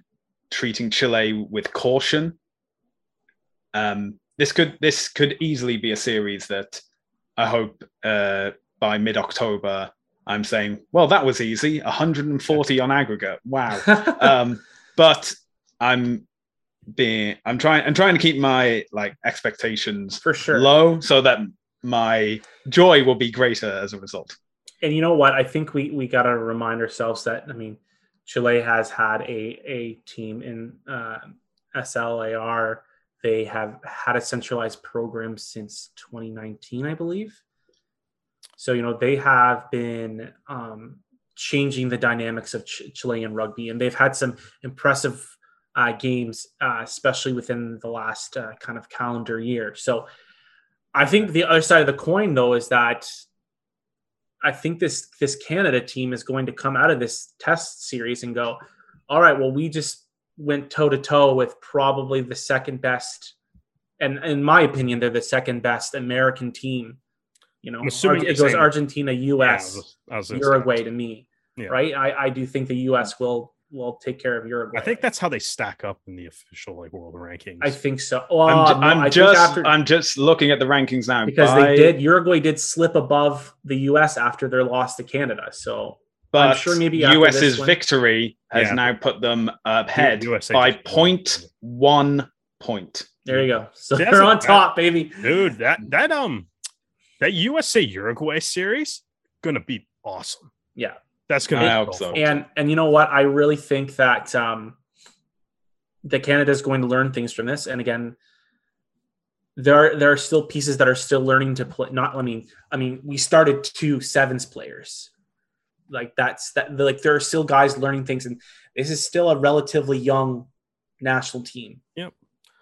treating Chile with caution. Um, this could this could easily be a series that I hope uh, by mid October I'm saying, well, that was easy, 140 on aggregate. Wow. um, but I'm being, I'm trying, I'm trying to keep my like expectations for sure low so that my joy will be greater as a result. And you know what? I think we we got to remind ourselves that I mean, Chile has had a a team in uh, SLAR. They have had a centralized program since 2019, I believe. So, you know, they have been um, changing the dynamics of Ch- Chilean rugby, and they've had some impressive uh, games, uh, especially within the last uh, kind of calendar year. So, I think the other side of the coin, though, is that I think this this Canada team is going to come out of this test series and go, all right, well, we just went toe to toe with probably the second best, and in my opinion, they're the second best American team you know, it goes Argentina, U.S., yeah, I was, I was Uruguay to me, yeah. right? I, I do think the U.S. will will take care of Uruguay. I think that's how they stack up in the official like world rankings. I think so. Well, I'm, no, I'm just after, I'm just looking at the rankings now because by... they did Uruguay did slip above the U.S. after their loss to Canada. So but I'm sure maybe US's victory has yeah. now put them ahead USA by point one point. There you go. So See, they're on top, baby. Dude, that that um that USA Uruguay series gonna be awesome. Yeah, that's gonna be so. And and you know what? I really think that um, that Canada is going to learn things from this. And again, there are there are still pieces that are still learning to play. Not, I mean, I mean, we started two sevens players, like that's that. Like there are still guys learning things, and this is still a relatively young national team. Yep.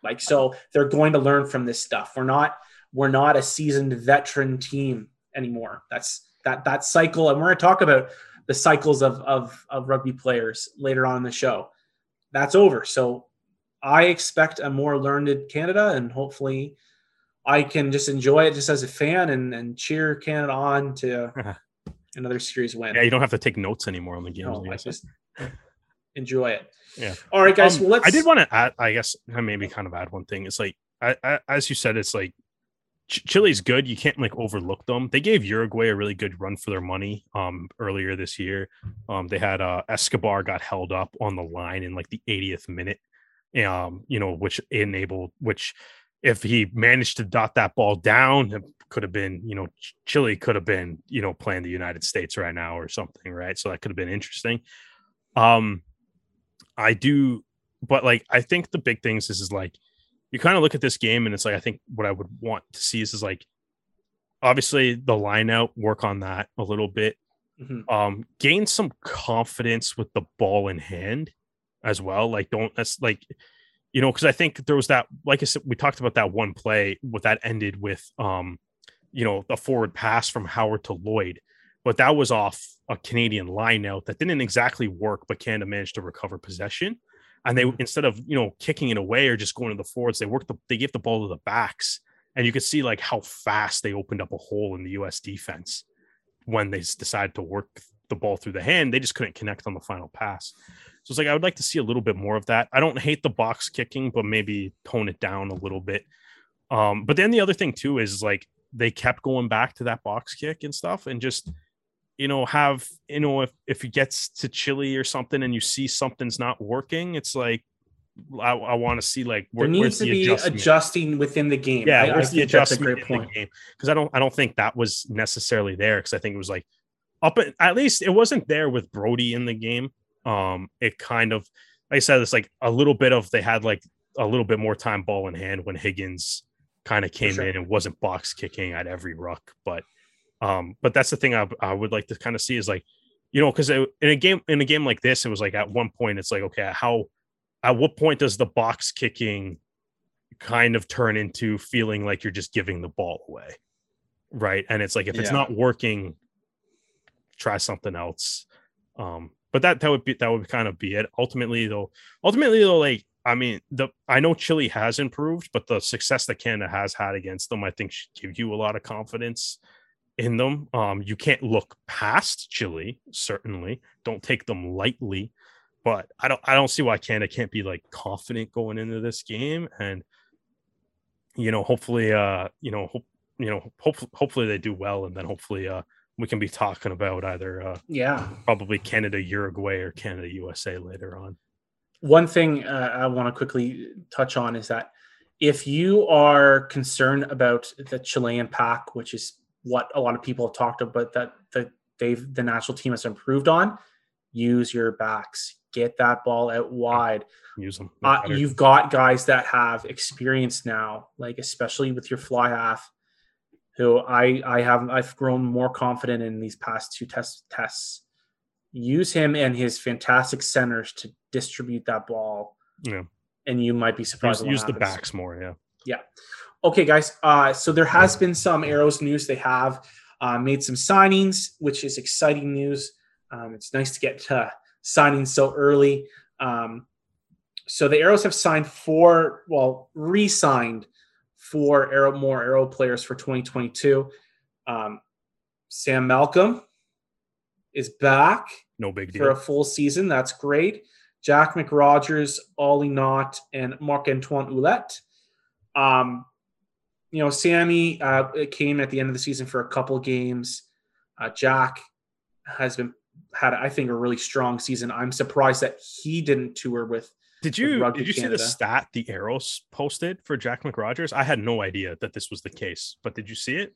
Like so, they're going to learn from this stuff. We're not we're not a seasoned veteran team anymore. That's that that cycle, and we're going to talk about the cycles of of of rugby players later on in the show. That's over. So I expect a more learned Canada, and hopefully, I can just enjoy it just as a fan and and cheer Canada on to another series win. Yeah, you don't have to take notes anymore on the games. No, I just enjoy it. Yeah. All right, guys. Um, well, let's. I did want to add, I guess, maybe kind of add one thing. It's like, I, I, as you said, it's like Ch- Chile's good. You can't like overlook them. They gave Uruguay a really good run for their money um earlier this year. Um, they had uh Escobar got held up on the line in like the 80th minute, um, you know, which enabled which if he managed to dot that ball down, it could have been, you know, Ch- Chile could have been, you know, playing the United States right now or something, right? So that could have been interesting. Um, I do, but like I think the big things is is like you kind of look at this game and it's like I think what I would want to see is, is like obviously the line out, work on that a little bit. Mhm. Um, gain some confidence with the ball in hand as well. Like don't that's like you know, because I think there was that, like I said, we talked about that one play, what that ended with um, you know, a forward pass from Howard to Lloyd, but that was off a Canadian line out that didn't exactly work, but Canada managed to recover possession. And they instead of you know kicking it away or just going to the forwards, they worked the they gave the ball to the backs, and you could see like how fast they opened up a hole in the U.S. defense when they decided to work the ball through the hand. They just couldn't connect on the final pass. So it's like I would like to see a little bit more of that. I don't hate the box kicking, but maybe tone it down a little bit. Um, but then the other thing too is like they kept going back to that box kick and stuff, and just you know have you know if if it gets to Chile or something and you see something's not working, it's like I, I want to see like there where's needs to be adjustment? adjusting within the game. yeah, I, I the think that's a adjustment great in the point. game? Because I don't I don't think that was necessarily there because I think it was like up at, at least it wasn't there with Braude in the game. Um, it kind of like I said, it's like a little bit of they had like a little bit more time ball in hand when Higgins kind of came sure. in and wasn't box kicking at every ruck. But um, but that's the thing I, I would like to kind of see is like, you know, because in a game in a game like this, it was like at one point it's like, okay, how at what point does the box kicking kind of turn into feeling like you're just giving the ball away? Right. And it's like if it's not working, try something else. Um, but that that would be that would kind of be it. Ultimately, though, ultimately though, like I mean, the I know Chile has improved, but the success that Canada has had against them, I think, should give you a lot of confidence in them. Um, you can't look past Chile, certainly. Don't take them lightly, but I don't I don't see why Canada can't be like confident going into this game. And you know, hopefully, uh, you know, hope you know, hopefully, hopefully they do well, and then hopefully, uh, we can be talking about either uh, Yeah. probably Canada Uruguay or Canada USA later on. One thing uh, I want to quickly touch on is that if you are concerned about the Chilean pack, which is what a lot of people have talked about, that the they've the national team has improved on, use your backs, get that ball out wide. Use them. Uh, you've got guys that have experience now, like especially with your fly half, who I I have I've grown more confident in these past two test tests. Use him and his fantastic centers to distribute that ball, yeah. and you might be surprised. Use, use the backs more. Yeah. Yeah. Okay, guys. Uh, so there has been some Arrows news. They have uh, made some signings, which is exciting news. Um, it's nice to get to signings so early. Um, so the Arrows have signed four, well, re-signed four Arrow more Arrow players for 2022. Um, Sam Malcolm is back No big deal for a full season. That's great. Jack McRogers, Ollie Knott, and Marc Antoine Ouellette. Um, you know, Sammy uh, came at the end of the season for a couple games. Uh, Jack has been had, I think, a really strong season. I'm surprised that he didn't tour with. Did you Rugby did you see the stat the Arrows posted for Jack McRogers? I had no idea that this was the case, but did you see it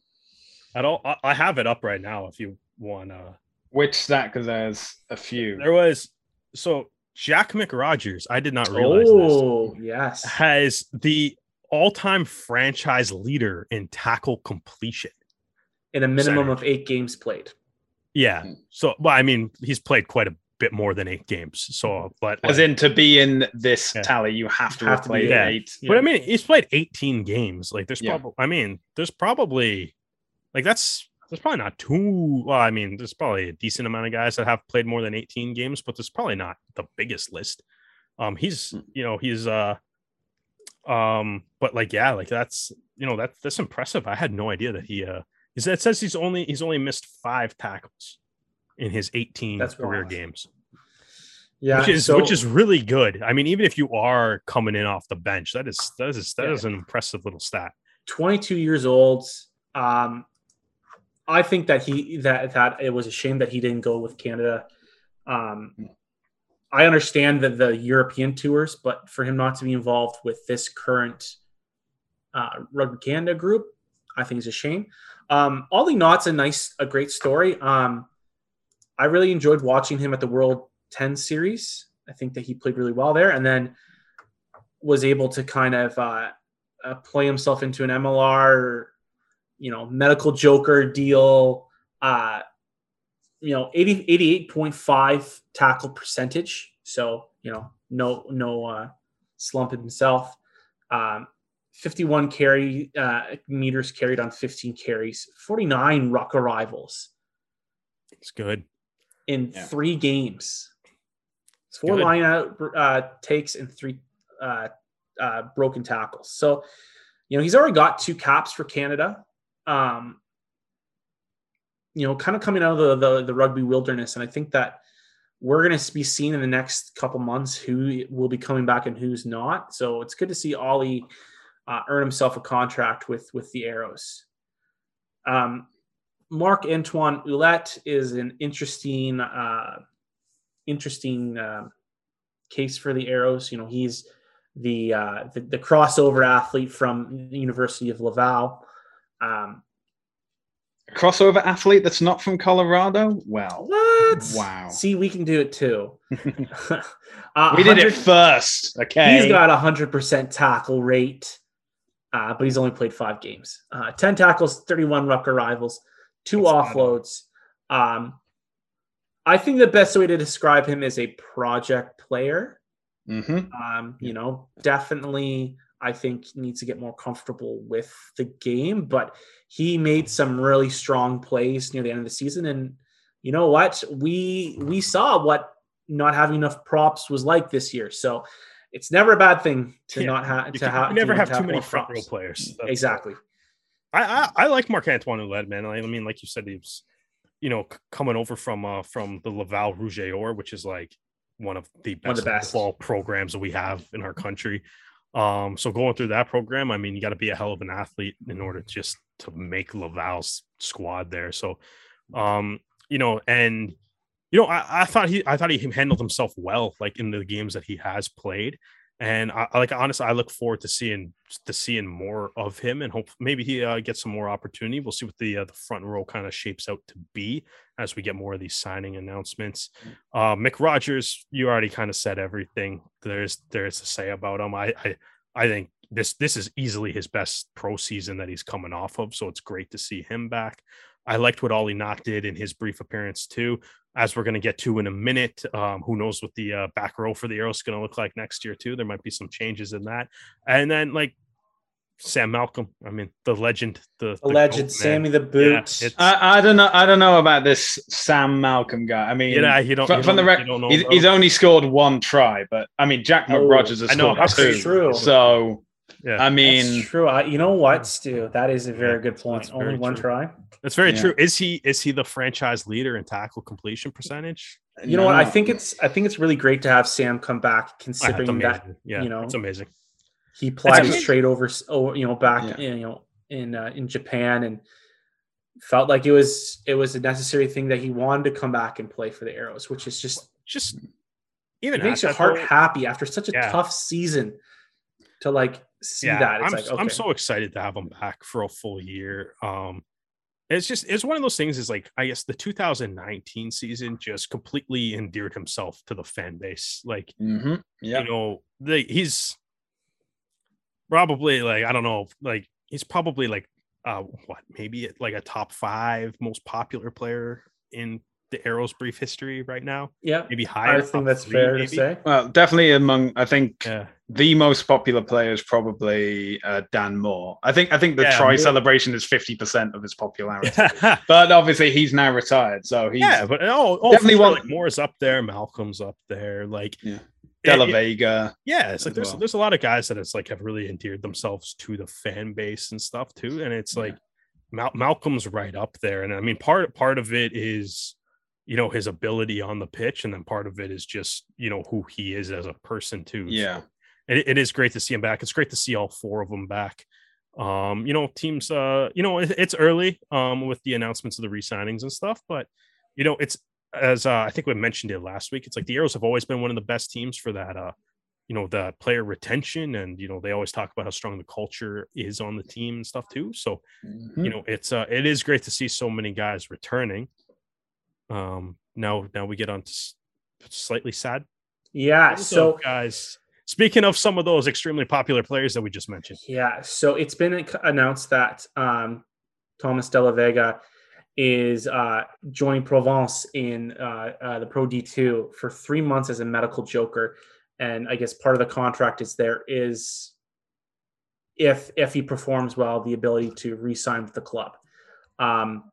at all? I, I have it up right now if you want. Uh, Which stat? Because there's a few. there was so Jack McRogers. I did not realize this. Oh, yes. has the all-time franchise leader in tackle completion. in a minimum Center. of eight games played. Yeah. So, well, I mean, he's played quite a bit more than eight games. So, but As like- in to be in this Yeah. tally, you have to Have have to played be, yeah. eight. But I mean, he's played 18 games. Like, there's Yeah. probably, I mean, there's probably, like, that's, there's probably not too, well, I mean, there's probably a decent amount of guys that have played more than 18 games, but there's probably not the biggest list. Um, he's, Hmm. you know, he's, uh, um, but like, yeah, like that's, you know, that's, that's impressive. I had no idea that he, uh, is that says he's only, he's only missed five tackles in his 18 That's career wild. games Yeah, which is so- which is really good. I mean, even if you are coming in off the bench, that is that is that Yeah. is an impressive little stat. 22 years old. Um, I think that he that that it was a shame that he didn't go with Canada. Um, I understand that the European tours, but for him not to be involved with this current uh, Rugby Canada group, I think is a shame. Um, Ollie Knott's a nice, a great story. Um, I really enjoyed watching him at the World 10 series. I think that he played really well there, and then was able to kind of uh, uh, play himself into an MLR, you know, medical joker deal. Uh, you know, 80, 88.5 tackle percentage. So, you know, no, no uh, slump in himself. Um, 51 carry uh, meters carried on 15 carries, 49 ruck arrivals It's good. in Yeah. three games. it's Four good. line out uh, takes and three uh, uh, broken tackles. So, you know, he's already got two caps for Canada. Um, you know, kind of coming out of the, the the rugby wilderness, and I think that we're going to be seeing in the next couple months who will be coming back and who's not. So it's good to see Ollie uh, earn himself a contract with with the Arrows. Um, Marc Antoine Ouellette is an interesting, uh, interesting uh, case for the Arrows. You know, he's the, uh, the the crossover athlete from the University of Laval. Um, Crossover athlete that's not from Colorado? Well, what? Wow. See, we can do it too. uh, we did it first. Okay. He's got a hundred percent tackle rate, uh, but he's only played five games. Uh, Ten tackles, thirty-one ruck arrivals, two That's offloads. Um, I think the best way to describe him is a project player. hmm Um, you know, definitely, I think needs to get more comfortable with the game, but he made some really strong plays near the end of the season. And you know what? We we saw what not having enough props was like this year. So it's never a bad thing to Yeah, not have to can- have never to have to too many front row props. players. That's- Exactly. I, I I like Marc Antoine Ouellette, man. I, I mean, like you said, he was, you know, c- coming over from uh from the Laval Rouge et Or, which is like one of the One of best, the best. football programs that we have in our country. Um, so going through that program, I mean, you got to be a hell of an athlete in order just to make Laval's squad there. So, um, you know, and you know, I, I thought he, I thought he handled himself well, like in the games that he has played. And I like honestly, I look forward to seeing to seeing more of him, and hope maybe he uh, gets some more opportunity. We'll see what the uh, the front row kind of shapes out to be as we get more of these signing announcements. Uh, McRogers, you already kind of said everything there's there's to say about him. I, I I think this this is easily his best pro season that he's coming off of, so it's great to see him back. I liked what Ollie Knott did in his brief appearance too. As we're going to get to in a minute, um, who knows what the uh, back row for the Arrows is going to look like next year too? There might be some changes in that, and then like Sam Malcolm. I mean, the legend, the, The the legend. Sammy the Yeah, Boot. it's- I, I don't know. I don't know about this Sam Malcolm guy. I mean, you know, you don't, from, you from the don't- rec- don't know he's, he's only scored one try, but I mean, Jack Oh, McRogers has I know, scored that's two. true. So Yeah. I mean, That's true. I, you know what, Stu? That is a very Yeah, good point. that's Only very one try. That's very Yeah. true. Is he is he the franchise leader in tackle completion percentage? You know what? I think it's I think it's really great to have Sam come back, it's considering that. Yeah, you know, it's amazing. he plied his amazing. trade over, over you know, back Yeah. in, you know, in uh, in Japan, and felt like it was it was a necessary thing that he wanted to come back and play for the Arrows, which is just Just even it makes your heart though, happy after such a Yeah. tough season to like see yeah, that. It's I'm, like okay. I'm so excited to have him back for a full year. Um, it's just it's one of those things. Is like I guess the 2019 season just completely endeared himself to the fan base. Like Mhm. Yeah. you know, the, he's probably like I don't know, like he's probably like uh what maybe like a top five most popular player in the Arrows brief history right now. Yeah, maybe higher. I think that's fair maybe. to say. Well, definitely among I think yeah. the most popular player is probably uh, Dan Moore. I think I think the yeah, try celebration is fifty percent of his popularity, but obviously he's now retired, so he's yeah. But oh, oh definitely sure, one. Like Moore's up there, Malcolm's up there, like. Yeah. De La Vega. Yeah, it's like there's well. there's a lot of guys that it's like have really endeared themselves to the fan base and stuff too, and it's like Mal- Malcolm's right up there, and I mean part part of it is you know his ability on the pitch and then part of it is just you know who he is as a person too yeah. so it, it is great to see him back. It's great to see all four of them back. Um you know teams uh you know it, it's early um with the announcements of the re-signings and stuff but you know it's as uh, i think we mentioned it last week it's like the arrows have always been one of the best teams for that uh you know the player retention and you know they always talk about how strong the culture is on the team and stuff too so mm-hmm. you know it's uh it is great to see so many guys returning um, now, now we get on to slightly sad. Yeah. So, guys, speaking of some of those extremely popular players that we just mentioned. Yeah. So it's been announced that um, Thomas De La Vega is uh, joining Provence in uh, uh, the Pro D2 for three months as a medical joker. And I guess part of the contract is there is, if if he performs well, the ability to re-sign with the club. Um,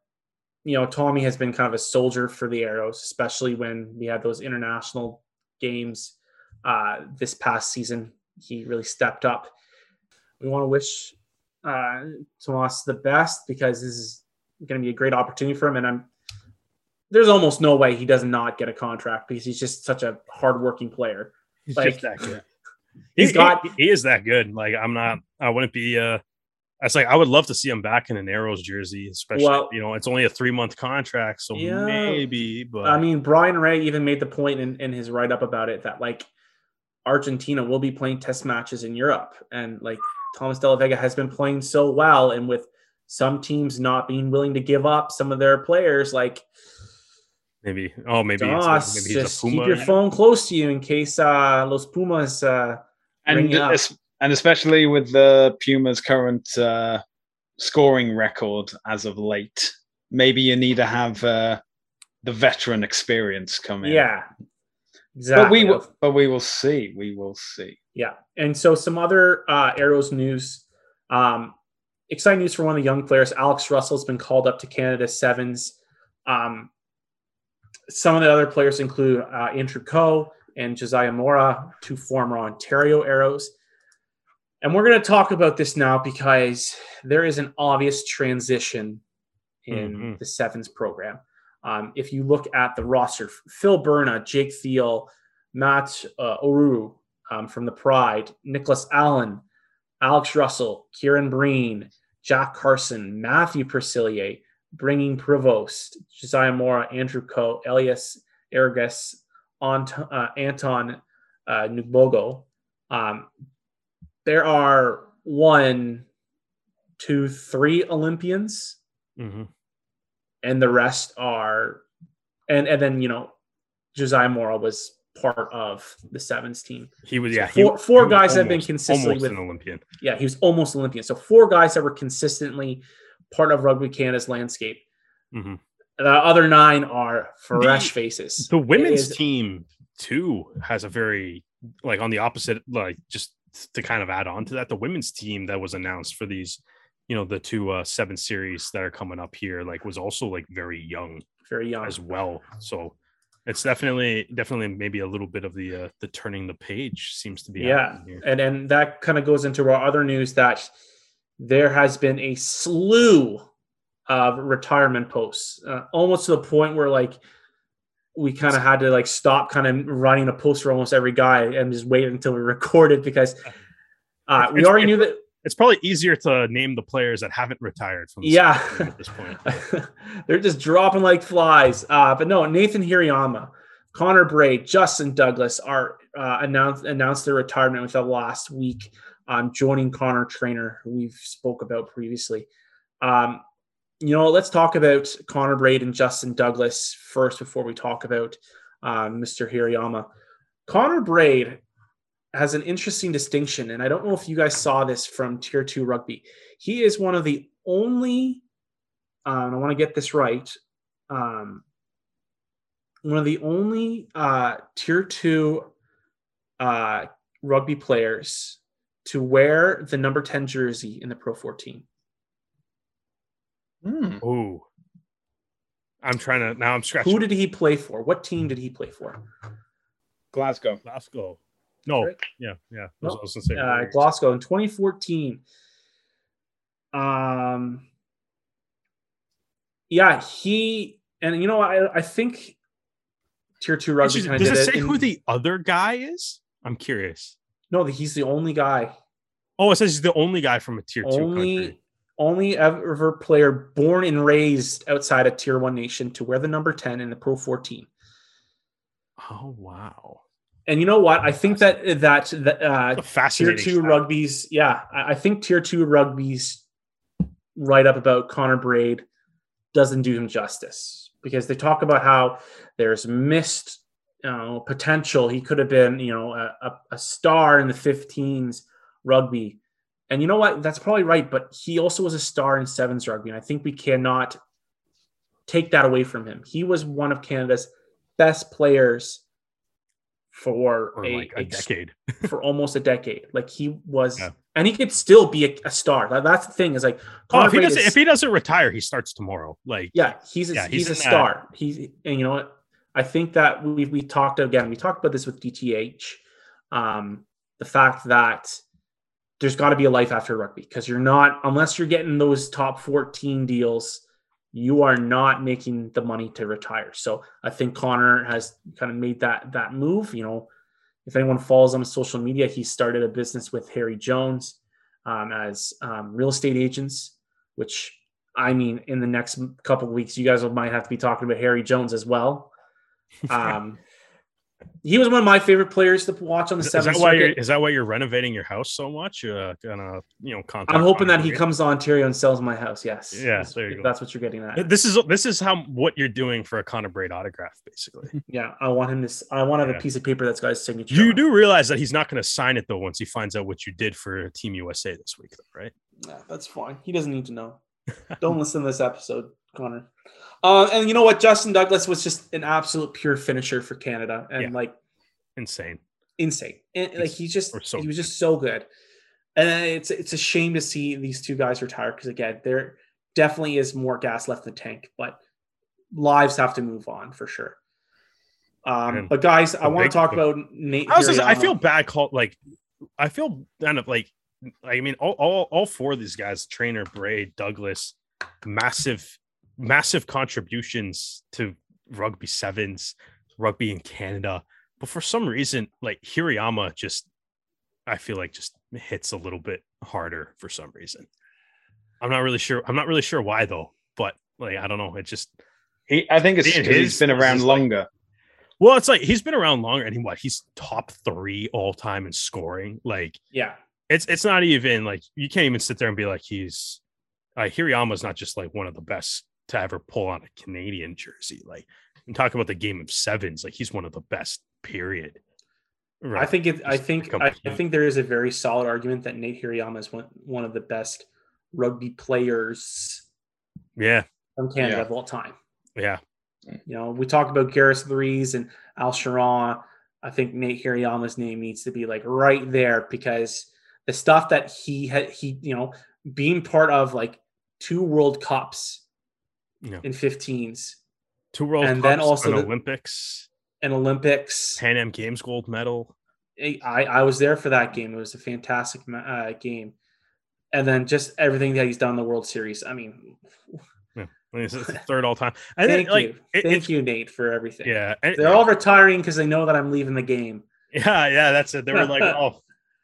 you know, Tommy has been kind of a soldier for the Arrows, especially when we had those international games uh, this past season. He really stepped up. We want to wish uh, Tomas the best because this is going to be a great opportunity for him. And I'm there's almost no way he does not get a contract because he's just such a hardworking player. He's like, just that good. he's he, got he, he, is that good. Like I'm not. I wouldn't be. uh it's like I would love to see him back in an Arrows jersey, especially well, you know it's only a three month contract, so yeah, maybe. But I mean, Brian Ray even made the point in, in his write up about it that like Argentina will be playing test matches in Europe, and like Thomas De La Vega has been playing so well, and with some teams not being willing to give up some of their players, like maybe oh maybe, like, maybe just keep your phone close to you in case uh, Los Pumas uh, and and especially with the Pumas' current uh, scoring record as of late, maybe you need to have uh, the veteran experience come in. Yeah, exactly. But we will, but we will see. We will see. Yeah, and so some other uh, Arrows news. Um, exciting news for one of the young players. Alex Russell has been called up to Canada Sevens. Um, some of the other players include uh, Andrew Coe and Josiah Morra, two former Ontario Arrows. And we're going to talk about this now because there is an obvious transition in mm-hmm. the sevens program. Um, if you look at the roster, Phil Berna, Jake Thiel, Matt uh, Oru um, from the Pride, Nicholas Allen, Alex Russell, Kieran Breen, Jack Carson, Matthew Persillier, Bringing Provost, Josiah Morra, Andrew Coe, Elias Ergas, Ant- uh, Anton uh, Nubogo. Um, there are one, two, three Olympians, mm-hmm. and the rest are, and and then you know, Josiah Morra was part of the sevens team. He was yeah. So four, he, four he guys have been consistently with an Olympian. Yeah, he was almost Olympian. So four guys that were consistently part of Rugby Canada's landscape. Mm-hmm. The other nine are fresh the, faces. The women's is, team too has a very like on the opposite, like just to kind of add on to that, the women's team that was announced for these, you know, the two uh, seven series that are coming up here, like was also like very young, very young as well. So it's definitely, definitely maybe a little bit of the uh, the turning the page seems to be. Yeah, and and that kind of goes into our other news that there has been a slew of retirement posts, uh, almost to the point where like we kind of had to like stop kind of running a post for almost every guy and just wait until we recorded because uh, we already knew that it's probably easier to name the players that haven't retired from yeah. at this point. They're just dropping like flies. Uh, but no nathan hirayama connor braid justin douglas are uh, announced announced their retirement with the last week. Um, joining connor trainer who we've spoke about previously. Um, you know, let's talk about Connor Braid and Justin Douglas first before we talk about uh, Mr. Hirayama. Connor Braid has an interesting distinction, and I don't know if you guys saw this from Tier Two rugby. He is one of the only. Um, I want to get this right. Um, one of the only uh, Tier Two uh, rugby players to wear the number ten jersey in the Pro 14. Hmm. Ooh. I'm trying to now. I'm scratching. Who did he play for? What team did he play for? Glasgow. Glasgow? No. Right. Yeah. Yeah. I No. was, I was gonna say uh, Glasgow in 2014. Um, yeah, he and you know I I think tier two rugby Does it- Does of it say it. who in- the other guy is? I'm curious. no, he's the only guy, Oh, it says he's the only guy from a tier two country. Only ever player born and raised outside a tier one nation to wear the number 10 in the Pro 14. Oh wow. And you know what? I think that that that uh, tier two stat. rugby's yeah I, think tier two rugby's write up about connor braid doesn't do him justice because they talk about how there's missed you know, potential he could have been you know a, a star in the 15s rugby and you know what that's probably right but he also was a star in sevens rugby and i think we cannot take that away from him he was one of canada's best players for a, like a decade. for almost a decade. Like he was, Yeah. and he could still be a, a star. That- that's the thing is like, Oh, if he doesn't is- if he doesn't retire, he starts tomorrow. Like yeah, he's a, Yeah, he's, he's a in that. star. He's and you know what? I think that we we talked again. We talked about this with DTH. Um, the fact that there's got to be a life after rugby because you're not unless you're getting those top 14 deals you are not making the money to retire. So i think connor has kind of made that that move you know. If anyone follows on social media he started a business with harry jones um, as um, real estate agents which i mean in the next couple of weeks you guys might have to be talking about harry jones as well. Um, he was one of my favorite players to watch on the is, is that seventh why you're is that why you're renovating your house so much? Uh, gonna you know contact I'm hoping that he comes to Ontario and sells my house. Yes. Yeah, If- there you go. That's what you're getting at. This is this is how what you're doing for a Connor Braid autograph, basically. Yeah, I want him to. I want to have Yeah. a piece of paper that's got his signature. You on do realize that he's not going to sign it though once he finds out what you did for Team USA this week, though, right? Yeah, that's fine. He doesn't need to know. Don't listen to this episode, Connor. Uh, and you know what? Justin Douglas was just an absolute pure finisher for Canada, and Yeah. like Insane. insane. And like he's just so he was just so good. And it's it's a shame to see these two guys retire because again, there definitely is more gas left in the tank, but lives have to move on for sure. Um, And but guys, I want to talk about Nate. I was just, I feel bad call like I feel kind of like I mean all, all all four of these guys, Trainer, Braid, Douglas, massive, massive contributions to rugby sevens, rugby in Canada. But for some reason, like Hirayama just I feel like just hits a little bit harder for some reason. I'm not really sure. I'm not really sure why though, but like I don't know. It just He, I think it's Being his he's been around just like- longer. well, it's like he's been around longer and he what he's top three all time in scoring. Like yeah. it's it's not even like you can't even sit there and be like he's uh Hirayama's not just like one of the best to ever pull on a Canadian jersey. Like I'm talking about the game of sevens, like he's one of the best, period. Right. I think it. I think. I, I think there is a very solid argument that Nate Hirayama is one one of the best rugby players yeah, from Canada Yeah. of all time. yeah. You know, we talk about Gareth Rees and Al Charron. I think Nate Hirayama's name needs to be like right there because the stuff that he had, he you know, being part of like two World Cups Yeah. in 15s Two World And Cups, then also an the- Olympics, and Olympics. Pan Am Games gold medal. I, I was there for that game. It was a fantastic uh, game. And then just everything that he's done in the World Series. I mean, I mean, it's the third all time. And thank then, like, you. it- thank you, Nate, for everything. Yeah, and, They're all retiring because they know that I'm leaving the game. Yeah, yeah, that's it. They were like, oh,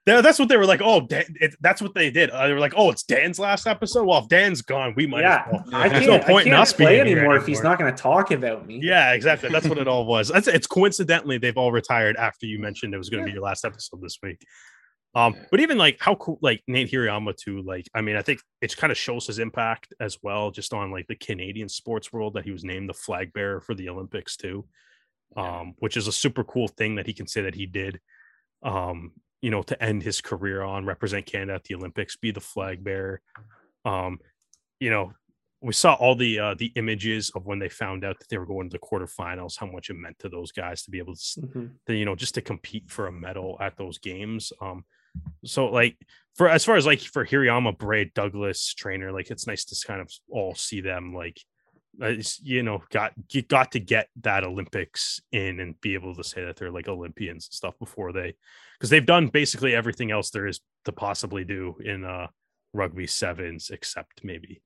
that's what they were like. Oh, Dan, it, that's what they did. Uh, they were like, oh, it's Dan's last episode. Well, if Dan's gone, we might. yeah, well. I There's can't, no point I in can't us play here anymore if he's not going to talk about me. Yeah, exactly. That's what it all was. That's it's coincidentally they've all retired after you mentioned it was going to be your last episode this week. Um, but even like how cool, like Nate Hirayama too. Like, I mean, I think it kind of shows his impact as well, just on like the Canadian sports world that he was named the flag bearer for the Olympics too, um, which is a super cool thing that he can say that he did. Um, you know, to end his career on, represent Canada at the Olympics, be the flag bearer. Um, you know, we saw all the uh, the images of when they found out that they were going to the quarterfinals, how much it meant to those guys to be able to, mm-hmm. to you know, just to compete for a medal at those games. Um, so like for as far as like for Hirayama, Braid, Douglas, trainer, like it's nice to kind of all see them like you know got you got to get that olympics in and be able to say that they're like olympians and stuff before they because they've done basically everything else there is to possibly do in uh rugby sevens except maybe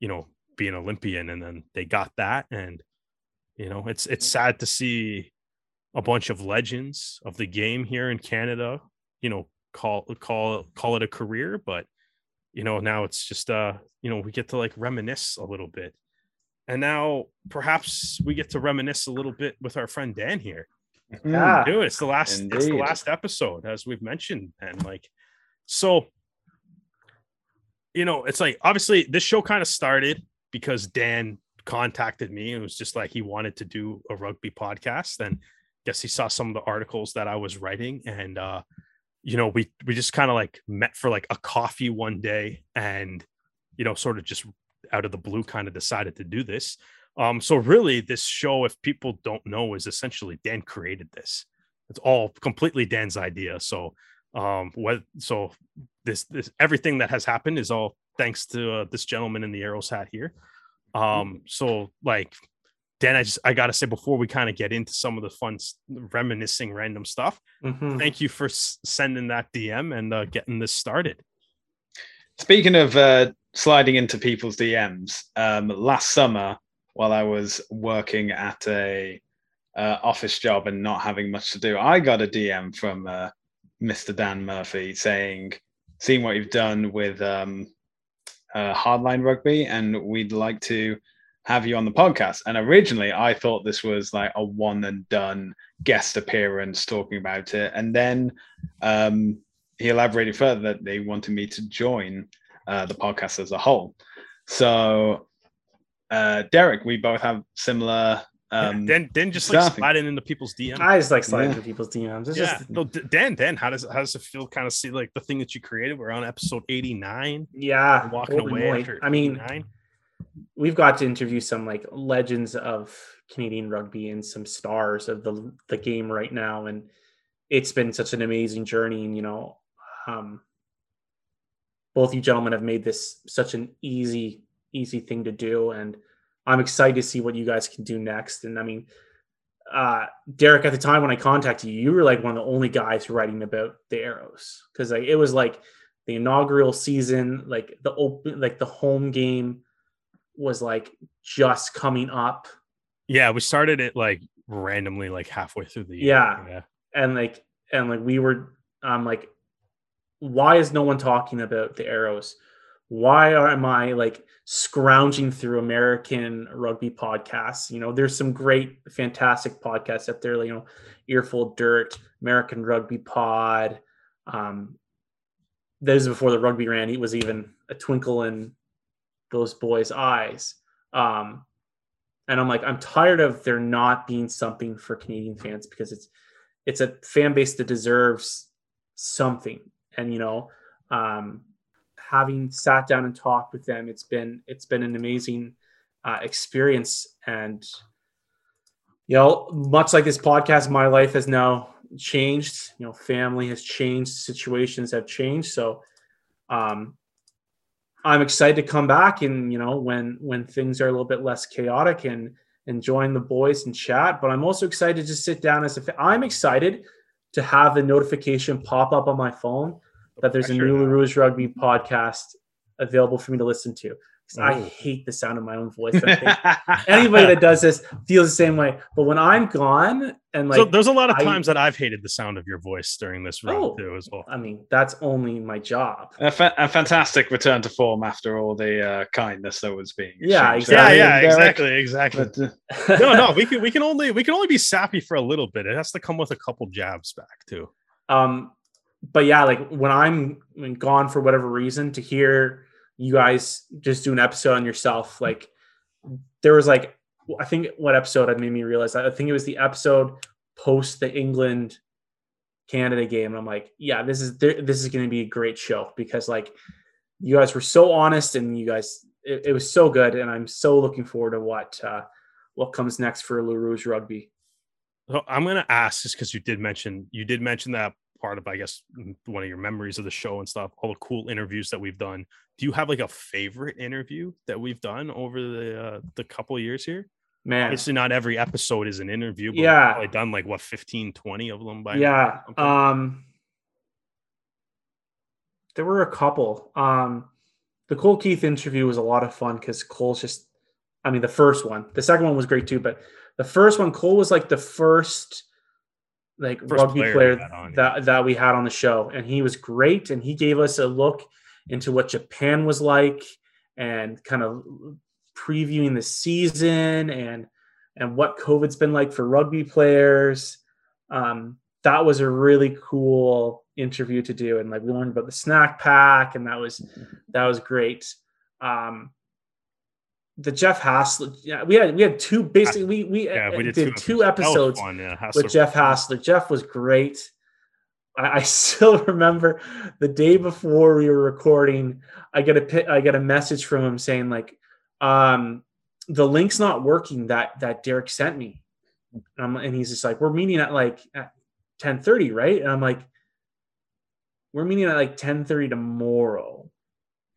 you know be an olympian and then they got that and you know it's it's sad to see a bunch of legends of the game here in canada you know call call call it a career but you know now it's just uh you know we get to like reminisce a little bit and now perhaps we get to reminisce a little bit with our friend Dan here. Yeah, do it. It's the last. Indeed. It's the last episode, as we've mentioned, and like, so, you know, it's like obviously this show kind of started because Dan contacted me and was just like he wanted to do a rugby podcast. And guess he saw some of the articles that I was writing, and uh, you know, we we just kind of like met for like a coffee one day, and you know, sort of just out of the blue kind of decided to do this. Um, so really, this show, if people don't know, is essentially Dan created this. It's all completely Dan's idea. So, um, what so this this everything that has happened is all thanks to uh, this gentleman in the arrows hat here. Um, so like Dan, I just I gotta say before we kind of get into some of the fun reminiscing random stuff, mm-hmm. thank you for s- sending that DM and uh, getting this started. Speaking of uh, sliding into people's DMs, um, last summer while I was working at a uh, office job and not having much to do, I got a DM from uh, Mr. Dan Murphy saying, "Seeing what you've done with um, uh, Hardline Rugby, and we'd like to." have you on the podcast. And originally, I thought this was like a one and done guest appearance talking about it. And then um, he elaborated further that they wanted me to join uh, the podcast as a whole. So, uh, Derek, we both have similar. Um, yeah, Dan, Dan just like sliding into people's DMs. I just like sliding yeah. into people's DMs. It's yeah. Just... No, Dan, Dan, how does how does it feel? Kind of see like the thing that you created. We're on episode eighty nine. Yeah, walking away. After I mean, 89. we've got to interview some like legends of Canadian rugby and some stars of the the game right now, and it's been such an amazing journey. And you know, um, both you gentlemen have made this such an easy, easy thing to do. And I'm excited to see what you guys can do next. And I mean, uh, Derek, at the time when I contacted you, you were like one of the only guys writing about the arrows because like it was like the inaugural season, like the open, like the home game was like just coming up. Yeah, we started it like randomly, like halfway through the year. Yeah, yeah. and like and like we were, um, like why is no one talking about the arrows? Why am I like scrounging through American rugby podcasts? You know, there's some great, fantastic podcasts up there, you know, Earful Dirt, American Rugby Pod. Um, those before the rugby ran, it was even a twinkle in those boys' eyes. Um, and I'm like, I'm tired of there not being something for Canadian fans because it's it's a fan base that deserves something and you know um, having sat down and talked with them it's been it's been an amazing uh, experience. And you know much like this podcast my life has now changed. You know family has changed. Situations have changed. So um i'm excited to come back and you know when when things are a little bit less chaotic and and join the boys and chat. But i'm also excited to sit down as a i'm excited to have the notification pop up on my phone that there's a new Rouge Rugby podcast available for me to listen to. I hate the sound of my own voice. anybody that does this feels the same way. But when I'm gone and like, so there's a lot of times that I've hated the sound of your voice during this run oh, too, as well. I mean, that's only my job. A, fa- a fantastic return to form after all the uh, kindness that was being. Yeah, exactly. Yeah, yeah, exactly, exactly. But, uh... no, no, we can we can only we can only be sappy for a little bit. It has to come with a couple jabs back too. Um, but yeah, like when I'm gone for whatever reason, to hear you guys just do an episode on yourself, like there was like I think what episode had made me realize I think it was the episode post the England Canada game. And I'm like, yeah, this is this is going to be a great show because like you guys were so honest and you guys it, it was so good, and I'm so looking forward to what uh, what comes next for Le Rouge Rugby. So I'm gonna ask just because you did mention you did mention that part of I guess one of your memories of the show and stuff, all the cool interviews that we've done. Do you have like a favorite interview that we've done over the uh, the couple years here? Man, obviously not every episode is an interview, but yeah, I've done like what 15, 20 of them by yeah. Um, there were a couple. Um, the Cole Keith interview was a lot of fun because Cole's just, I mean, the first one, the second one was great too, but the first one, Cole was like the first like first rugby player, player on, that, that we had on the show. And he was great. And he gave us a look into what Japan was like and kind of previewing the season and and what COVID's been like for rugby players. Um, that was a really cool interview to do and like we learned about the snack pack and that was that was great um the jeff hassler yeah we had we had two basically we we, yeah, we did, did, two, two episodes. Fun, yeah. with jeff hassler. Jeff was great. I, I still remember the day before we were recording i get a i get a message from him saying like um the link's not working that that derek sent me. And, and he's just like we're meeting at like at 10 30 right? And i'm like we're meeting at like 10 30 tomorrow.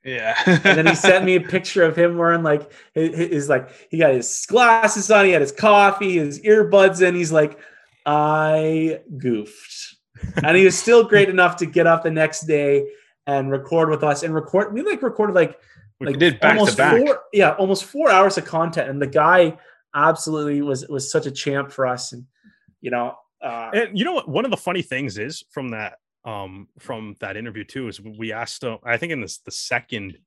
Yeah. and then he sent me a picture of him wearing like his, his, like he got his glasses on, he had his coffee, his earbuds in. He's like, I goofed. and he was still great enough to get up the next day and record with us and record. We like recorded like we like did back almost to back. Four, yeah, almost four hours of content. And the guy absolutely was was such a champ for us. And you know, uh, and you know what? One of the funny things is from that um, from that interview too is we asked uh, I think in this the second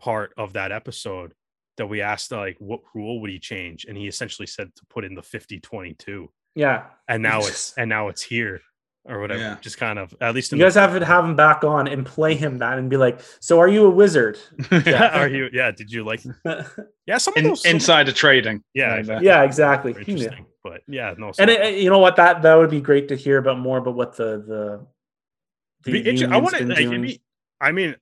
part of that episode that we asked uh, like what rule would he change? And he essentially said to put in the 50 22 yeah. And now it's and now it's here or whatever yeah. just kind of at least you guys have to have him back on and play him that and be like so are you a wizard? Yeah. Are you yeah did you like yeah some in, those, insider trading. Yeah exactly. yeah exactly. Interesting but yeah no and it, you know what that that would be great to hear about more about what the the be I want to. Like, I mean,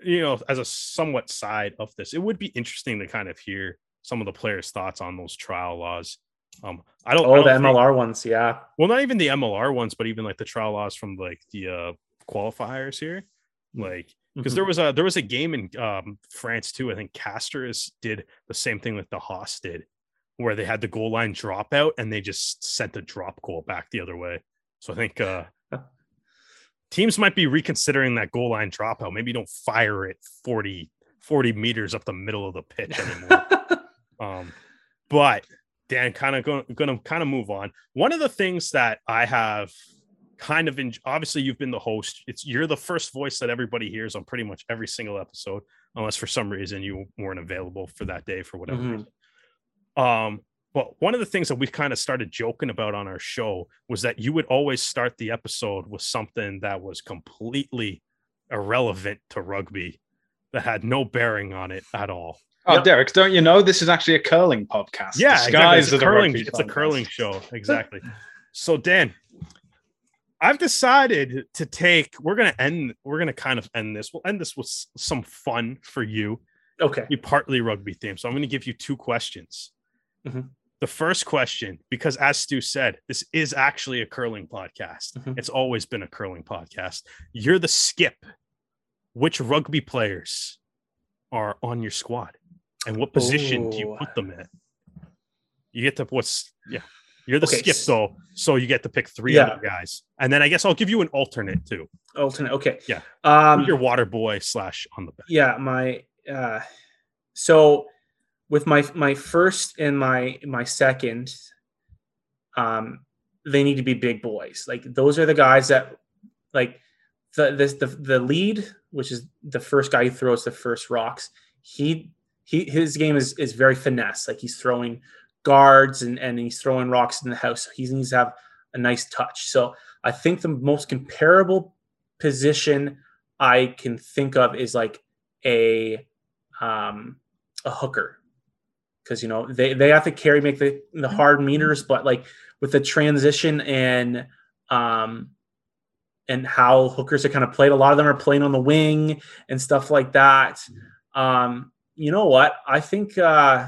you know, as a somewhat side of this, it would be interesting to kind of hear some of the players' thoughts on those trial laws. Um, I don't. Oh, I don't the think, MLR ones, yeah. Well, not even the MLR ones, but even like the trial laws from like the uh qualifiers here, mm. like because mm-hmm. there was a there was a game in um, France too. I think Castres did the same thing that the Haas did, where they had the goal line dropout and they just sent the drop goal back the other way. So I think uh, teams might be reconsidering that goal line dropout. Maybe don't fire it 40, 40 meters up the middle of the pitch anymore. um, but Dan, kind of going, going to kind of move on. One of the things that I have kind of in, obviously you've been the host. It's you're the first voice that everybody hears on pretty much every single episode, unless for some reason you weren't available for that day for whatever mm-hmm. reason. Um, but one of the things that we kind of started joking about on our show was that you would always start the episode with something that was completely irrelevant to rugby, that had no bearing on it at all. Oh, yep. Derek, don't you know this is actually a curling podcast? Yeah, exactly. it's, a curling, it's a curling show. Exactly. so, Dan, I've decided to take. We're gonna end. We're gonna kind of end this. We'll end this with some fun for you. Okay. You partly rugby theme. So I'm going to give you two questions. Mm-hmm the first question, because as Stu said, this is actually a curling podcast. Mm-hmm. It's always been a curling podcast. You're the skip. Which rugby players are on your squad? And what position Ooh. do you put them in? You get to what's yeah. You're the okay. skip though, so you get to pick three yeah. other guys, and then I guess I'll give you an alternate too. Alternate, okay. Yeah. Um, your water boy slash on the back. Yeah, my. uh So with my my first and my my second, um, they need to be big boys. Like those are the guys that like the this the the lead, which is the first guy who throws the first rocks. He he his game is is very finesse. Like he's throwing guards and and he's throwing rocks in the house. So he needs to have a nice touch. So I think the most comparable position I can think of is like a um a hooker because you know they they have to carry make the the hard meters, but like with the transition and um and how hookers are kind of played. A lot of them are playing on the wing and stuff like that. Um, you know what? I think uh,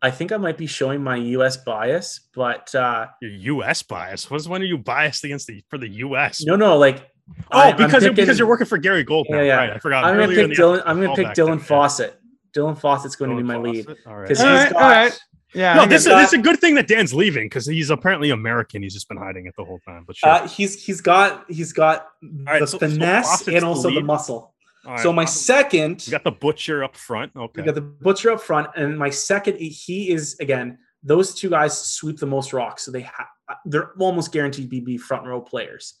I think I might be showing my U.S. bias, but uh, Your U.S. bias. Was when are you biased against the for the U.S.? no, no, like oh, I- because picking- because you're working for Gary Gold. Yeah, yeah. Right, I forgot. I'm gonna Earlier pick Dylan. I'm gonna pick Dylan there. Fawcett. Dylan Fawcett's going to be Dylan my lead Fawcett? All right. because All he's right, got. all right. Yeah. No, this is get that. it's a good thing that Dan's leaving because he's apparently American. He's just been hiding it the whole time. But sure. Uh, he's he's got he's got right, the so- so finesse Fawcett's and also the lead? muscle. All right. So my second, we got the butcher up front. Okay. we got the butcher up front, and my second, he is again. Those two guys sweep the most rocks, so they ha- they're almost guaranteed to be front row players.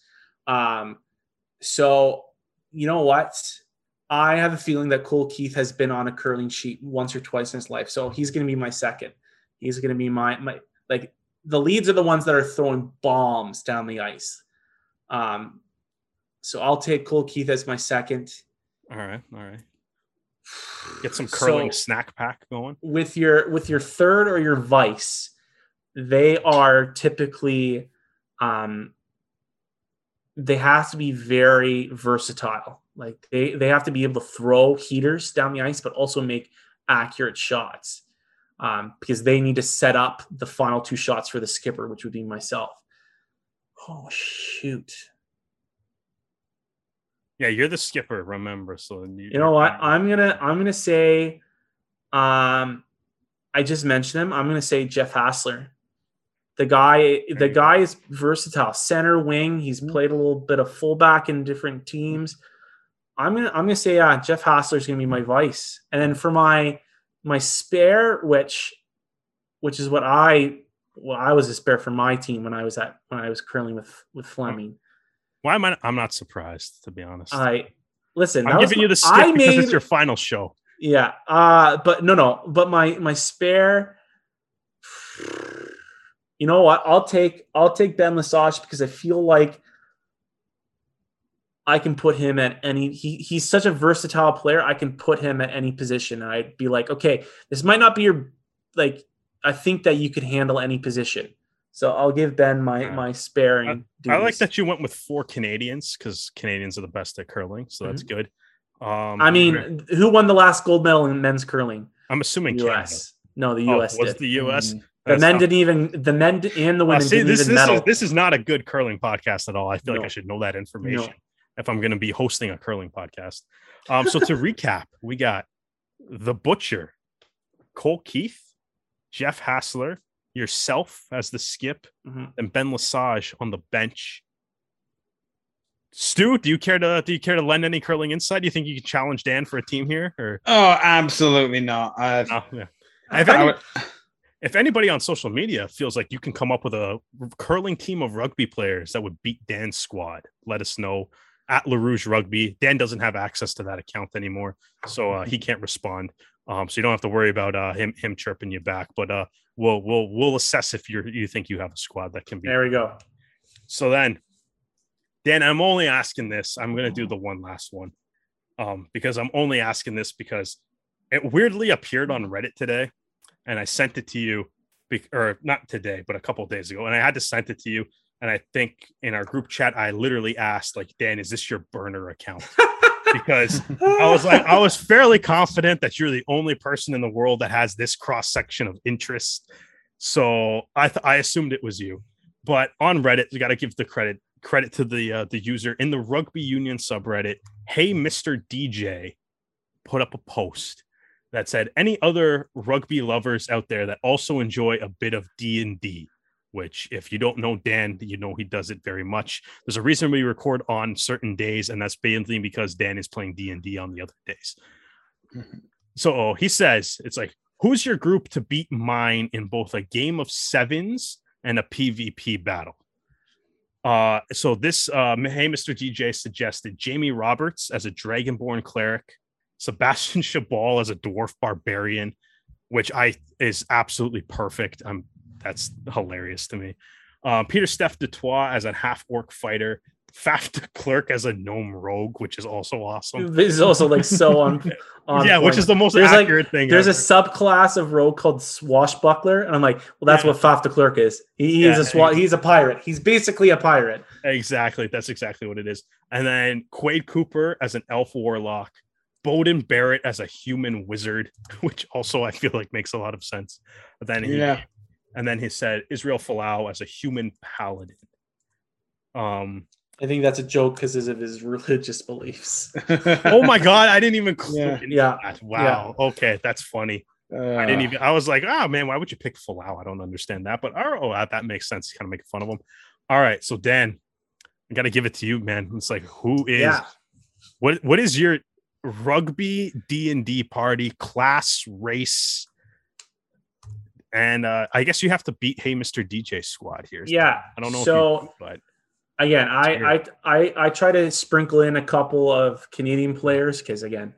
Um, so you know what? I have a feeling that Cole Keith has been on a curling sheet once or twice in his life, so he's going to be my second. He's going to be my my like the leads are the ones that are throwing bombs down the ice. Um, so I'll take Cole Keith as my second. all right. All right. Get some curling So- snack pack going. with your with your third or your vice they are typically um they have to be very versatile like they they have to be able to throw heaters down the ice but also make accurate shots um because they need to set up the final two shots for the skipper which would be myself oh shoot Yeah, you're the skipper. Remember, so you, You know what? I'm gonna I'm gonna say, um, I just mentioned him. I'm gonna say Jeff Hassler. The guy, the guy is versatile. Center wing. He's played a little bit of fullback in different teams. I'm gonna I'm gonna say uh, Jeff Hassler is gonna be my vice, and then for my my spare, which which is what I well I was a spare for my team when I was at when I was curling with with Fleming. Why am I? I'm not surprised to be honest. I listen. I'm giving my- you the skip I because made- it's your final show. Yeah. Uh but no no, but my my spare you know what? I'll take I'll take Ben Lesage because I feel like I can put him at any he he's such a versatile player. I can put him at any position. And I'd be like, okay, this might not be your like I think that you could handle any position. So I'll give Ben my my sparing. I like that you went with four Canadians because Canadians are the best at curling, so that's good. Um, Mm-hmm. I mean, who won the last gold medal in men's curling? I'm assuming Canada. US. No, the Oh, US was did. the US? Mm. The That's men not- didn't even the men di- and the Uh, women see, didn't this, even this, medal. is, this is not a good curling podcast at all. I feel like I should know that information No. if I'm going to be hosting a curling podcast. Um, so to recap, we got the Butcher, Cole Keith, Jeff Hassler, yourself as the skip, Mhm. and Ben Lesage on the bench. Stu, do you care to do you care to lend any curling insight? Do you think you can challenge Dan for a team here? Or Oh, absolutely not. I, no, yeah. If, I any- would- if anybody on social media feels like you can come up with a curling team of rugby players that would beat Dan's squad, let us know at LaRouge Rugby. Dan doesn't have access to that account anymore, so uh, he can't respond. Um, so you don't have to worry about uh, him him chirping you back. But uh, we'll we'll we'll assess if you you think you have a squad that can be. There we go. So then, Dan, I'm only asking this. I'm going to do the one last one um, because I'm only asking this because it weirdly appeared on Reddit today, and I sent it to you, be- or not today, but a couple of days ago, and I had to send it to you. And I think in our group chat, I literally asked, like, Dan, is this your burner account? because I was like, I was fairly confident that you're the only person in the world that has this cross section of interest. So I th- I assumed it was you. But on Reddit, you got to give the credit credit to the uh, the user in the rugby union subreddit. Hey, Mister DJ, put up a post that said any other rugby lovers out there that also enjoy a bit of D and D. Which, if you don't know Dan, you know he does it very much. There's a reason we record on certain days, and that's mainly because Dan is playing D and D on the other days. So he says it's like, who's your group to beat mine in both a game of sevens and a PvP battle? Uh, so this, um, hey, Mr. DJ suggested Jamie Roberts as a Dragonborn cleric, Sebastian Chabal as a dwarf barbarian, which I is absolutely perfect. I'm that's hilarious to me. Uh, Pieter-Steph du Toit as a half orc fighter, Faf de Klerk as a gnome rogue, which is also awesome. This is also like so on. on yeah, which is the most There's, like- accurate thing. There's a subclass of rogue called swashbuckler, and I'm like, well, that's Yeah. what Faf de Klerk is. He, he is Yeah, a swa- he's a pirate. He's basically a pirate. Exactly. That's exactly what it is. And then Quade Cooper as an elf warlock, Beauden Barrett as a human wizard, which also I feel like makes a lot of sense. But then he, Yeah. and then he said Israel Folau as a human paladin. Um. I think that's a joke because of his religious beliefs. Oh my god, I didn't even Yeah. Yeah. that. Wow. Okay, that's funny. I Uh, didn't even. I was like, oh man, why would you pick Folau? I don't understand that. But oh, that that makes sense. Kind of making fun of him. All right, so Dan, I got to give it to you, man. It's like, who is Yeah. what? What is your rugby D and D party class race? And uh, I guess you have to beat Hey Mr. DJ Squad here. Yeah. I don't know. So if you, but again, I, I I I try to sprinkle in a couple of Canadian players because again,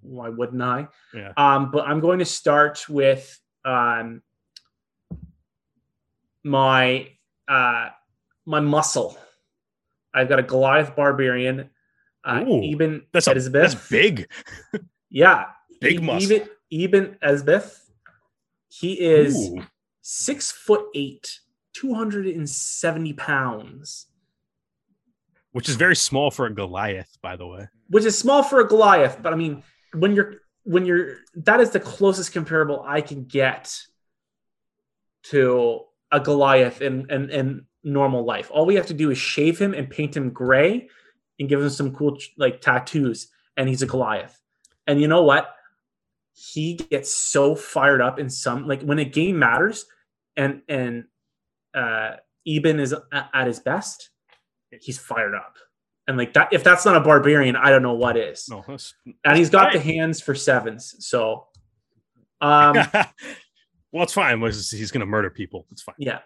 why wouldn't I? Yeah. Um, but I'm going to start with um my uh my muscle. I've got a Goliath barbarian. Uh, Ooh, that's a, that's big. Yeah, Big muscle. Eben Eben Etzebeth. He is Ooh. six foot eight, two hundred and seventy pounds. which is very small for a Goliath, by the way. which is small for a Goliath, but I mean, when you're when you're that is the closest comparable I can get to a Goliath in in, in normal life. All we have to do is shave him and paint him gray and give him some cool like tattoos, and he's a Goliath. And you know what? He gets so fired up in some like when a game matters, and and uh Eben is at his best, he's fired up. And like that, if that's not a barbarian, I don't know what is. No, that's, And he's got the hands for sevens. So, um, well, it's fine. He's going to murder people? It's fine. yeah.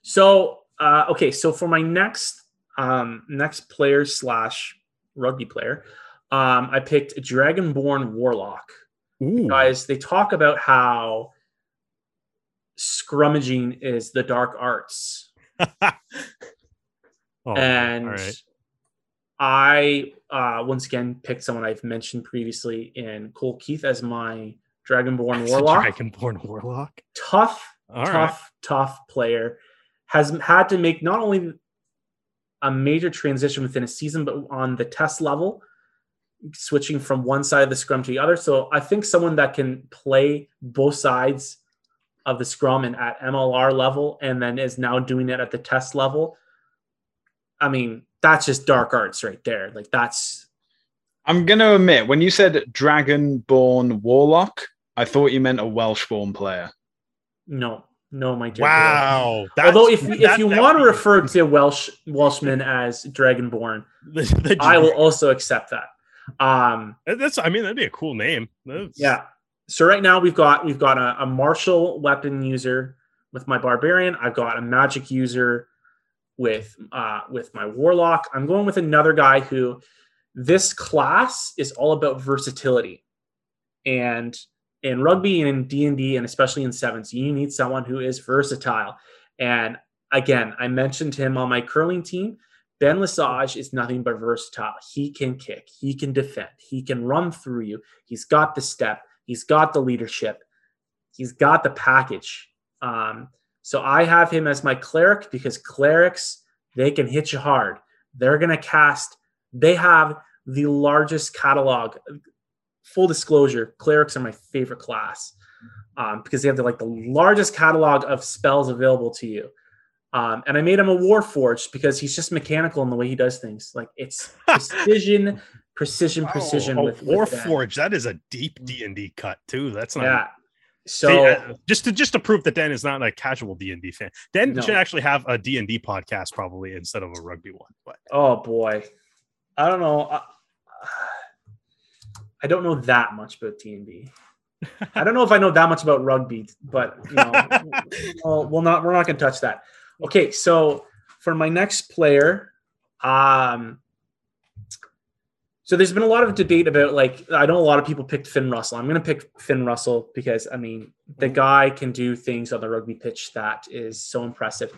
So, uh, okay. So for my next, um, next player slash rugby player, um, I picked a Dragonborn Warlock. Ooh, Guys, they talk about how scrummaging is the dark arts. Oh, and right. I uh, once again picked someone I've mentioned previously in Cole Keith as my Dragonborn It's a Warlock. Dragonborn warlock. Tough, All right. tough, tough player. Has had to make not only a major transition within a season, but on the test level, switching from one side of the scrum to the other. So I think someone that can play both sides of the scrum and at MLR level, and then is now doing it at the test level. I mean, that's just dark arts right there. Like that's I'm going to admit, when you said Dragonborn Warlock, I thought you meant a Welsh-born player. no, no, my dear. Wow. Although if if you that want to refer to Welsh Welshman as Dragonborn, the, the- I will also accept that. Um, That's. I mean, that'd be a cool name. That's- yeah. So right now we've got we've got a, a martial weapon user with my barbarian. I've got a magic user with uh, with my warlock. I'm going with another guy who this class is all about versatility, and in rugby and in D and especially in sevens, you need someone who is versatile. And again, I mentioned him on my curling team. Ben Lesage is nothing but versatile. He can kick, he can defend, he can run through you. He's got the step, he's got the leadership, he's got the package. Um, so I have him as my cleric because clerics they can hit you hard. They're gonna cast. They have the largest catalog. Full disclosure: clerics are my favorite class um, because they have the, like the largest catalog of spells available to you. Um, and I made him a Warforged because he's just mechanical in the way he does things. Like it's precision, precision, precision. Oh, with, with that. That is a deep D and D cut too. That's not. Yeah. See, So uh, just to just to prove that Dan is not a casual D and D fan. Dan No. should actually have a D and D podcast probably instead of a rugby one. But Oh boy, I don't know. I, I don't know that much about D and D. I don't know if I know that much about rugby, but you know, well, we'll not. We're not going to touch that. Okay, so for my next player, um, so there's been a lot of debate about like I know a lot of people picked Finn Russell. I'm going to pick Finn Russell because I mean the guy can do things on the rugby pitch that is so impressive.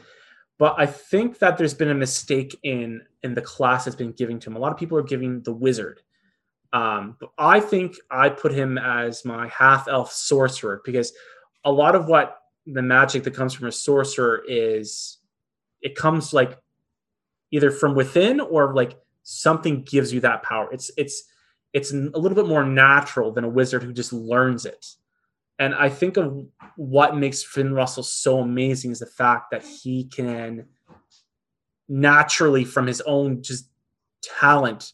But I think that there's been a mistake in in the class that's been giving to him. A lot of people are giving the wizard. Um, but I think I put him as my half elf sorcerer because a lot of what the magic that comes from a sorcerer is it comes like either from within or like something gives you that power. It's it's it's a little bit more natural than a wizard who just learns it. And I think of what makes Finn Russell so amazing is the fact that he can naturally, from his own just talent,